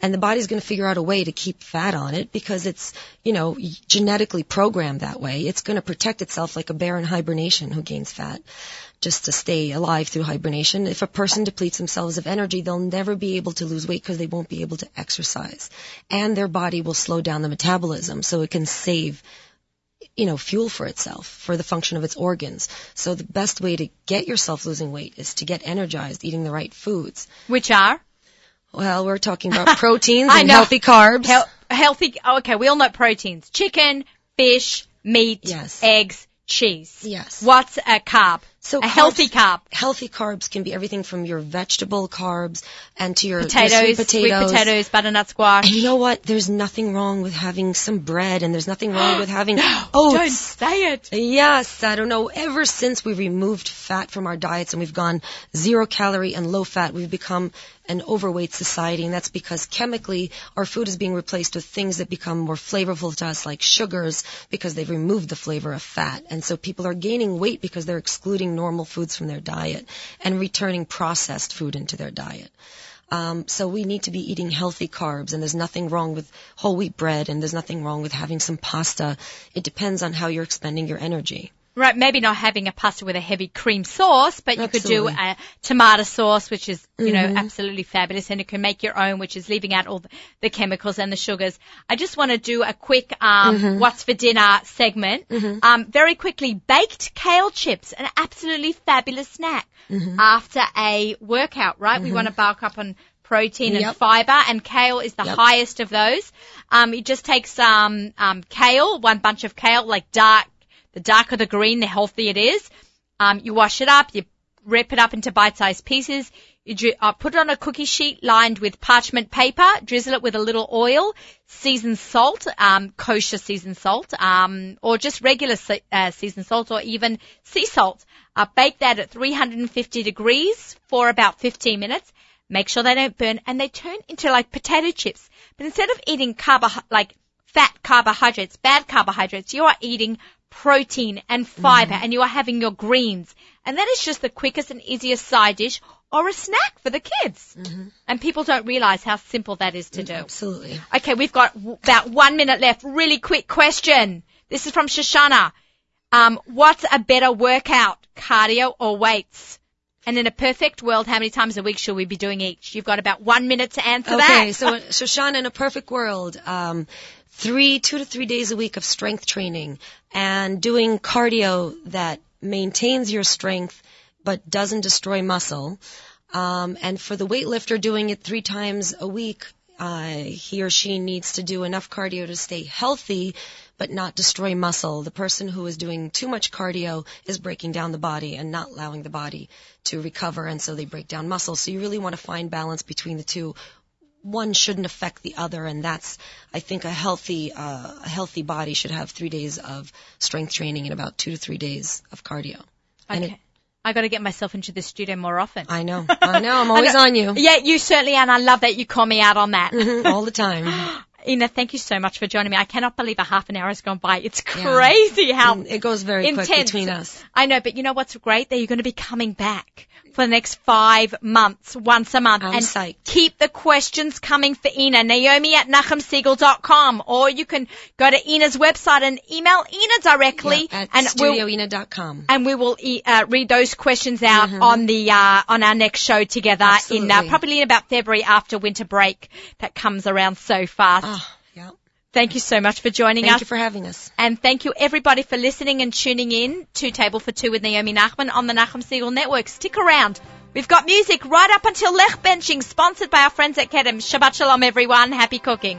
And the body's going to figure out a way to keep fat on it because it's, you know, genetically programmed that way. It's going to protect itself like a bear in hibernation who gains fat just to stay alive through hibernation. If a person depletes themselves of energy, they'll never be able to lose weight because they won't be able to exercise. And their body will slow down the metabolism so it can save you know, fuel for itself, for the function of its organs. So the best way to get yourself losing weight is to get energized, eating the right foods.
Which are?
Well, we're talking about proteins and
know.
healthy carbs.
Hel- healthy. oh, okay, we all know proteins: chicken, fish, meat,
Yes.
eggs, cheese.
Yes.
What's a carb?
So
a
carbs-
healthy carb.
Healthy carbs can be everything from your vegetable carbs and to your your
Potatoes,
sweet
sweet
potatoes.
potatoes, butternut squash.
And you know what? There's nothing wrong with having some bread, and there's nothing wrong with having
Don't say it.
Yes, I don't know. Ever since we removed fat from our diets and we've gone zero calorie and low fat, we've become an overweight society, and that's because chemically our food is being replaced with things that become more flavorful to us, like sugars, because they've removed the flavor of fat. And so people are gaining weight because they're excluding normal foods from their diet and returning processed food into their diet. Um, so we need to be eating healthy carbs, and there's nothing wrong with whole wheat bread, and there's nothing wrong with having some pasta. It depends on how you're expending your energy.
Right, maybe not having a pasta with a heavy cream sauce, but you could do a tomato sauce, which is, you
Mm-hmm.
know, absolutely fabulous, and you can make your own, which is leaving out all the, chemicals and the sugars. I just want to do a quick, um,
Mm-hmm.
what's for dinner segment. Um, very quickly, baked kale chips, an absolutely fabulous snack
Mm-hmm.
after a workout, right? We want to bulk up on protein and fiber, and kale is the
Yep.
highest of those. Um, you just take some um, kale, one bunch of kale, like dark the darker the green, the healthier it is. Um, you wash it up, you rip it up into bite-sized pieces. You uh, put it on a cookie sheet lined with parchment paper, drizzle it with a little oil, seasoned salt, um, kosher seasoned salt, um, or just regular se- uh, seasoned salt, or even sea salt. Uh, bake that at 350 degrees for about 15 minutes. Make sure they don't burn, and they turn into like potato chips. But instead of eating carbo like fat carbohydrates, bad carbohydrates, you are eating protein and fiber and you are having your greens. And that is just the quickest and easiest side dish or a snack for the kids. And people don't realize how simple that is to do.
Absolutely.
Okay, we've got w- about one minute left. Really quick question. This is from Shoshana. Um, what's a better workout, cardio or weights? And in a perfect world, how many times a week should we be doing each? You've got about one minute to answer
Okay,
that.
Okay, so Shoshana, in a perfect world, um, three, two to three days a week of strength training and doing cardio that maintains your strength but doesn't destroy muscle. Um, and for the weightlifter, doing it three times a week, uh, he or she needs to do enough cardio to stay healthy but not destroy muscle. The person who is doing too much cardio is breaking down the body and not allowing the body to recover, and so they break down muscle. So you really want to find balance between the two. One shouldn't affect the other, and that's, I think, a healthy, uh, a healthy body should have three days of strength training and about two to three days of cardio. And
okay. I got to get myself into the studio more often.
I know, I know, I'm always on you
Yeah, you certainly, are. and I love that you call me out on that.
all the time.
Ina, thank you so much for joining me. I cannot believe a half an hour has gone by. It's crazy how
it goes very quick
intense.
between us.
I know, but you know what's great? That you're going to be coming back for the next five months, once a month.
I'm
and
psyched.
keep the questions coming for Ina. Naomi at nachumsegal.com or you can go to Ina's website and email Ina directly
Yeah, at
and we'll, and we will e- uh, read those questions out on the uh, on our next show together in uh, probably in about February after winter break that comes around so fast.
Yeah.
Thank you so much for joining
Thank
us.
Thank you for having us.
and thank you everybody for listening and tuning in to Table for Two with Naomi Nachman on the Nachum Segal Network. Stick around. We've got music right up until Licht Benching, sponsored by our friends at Kedem. Shabbat Shalom everyone. Happy cooking.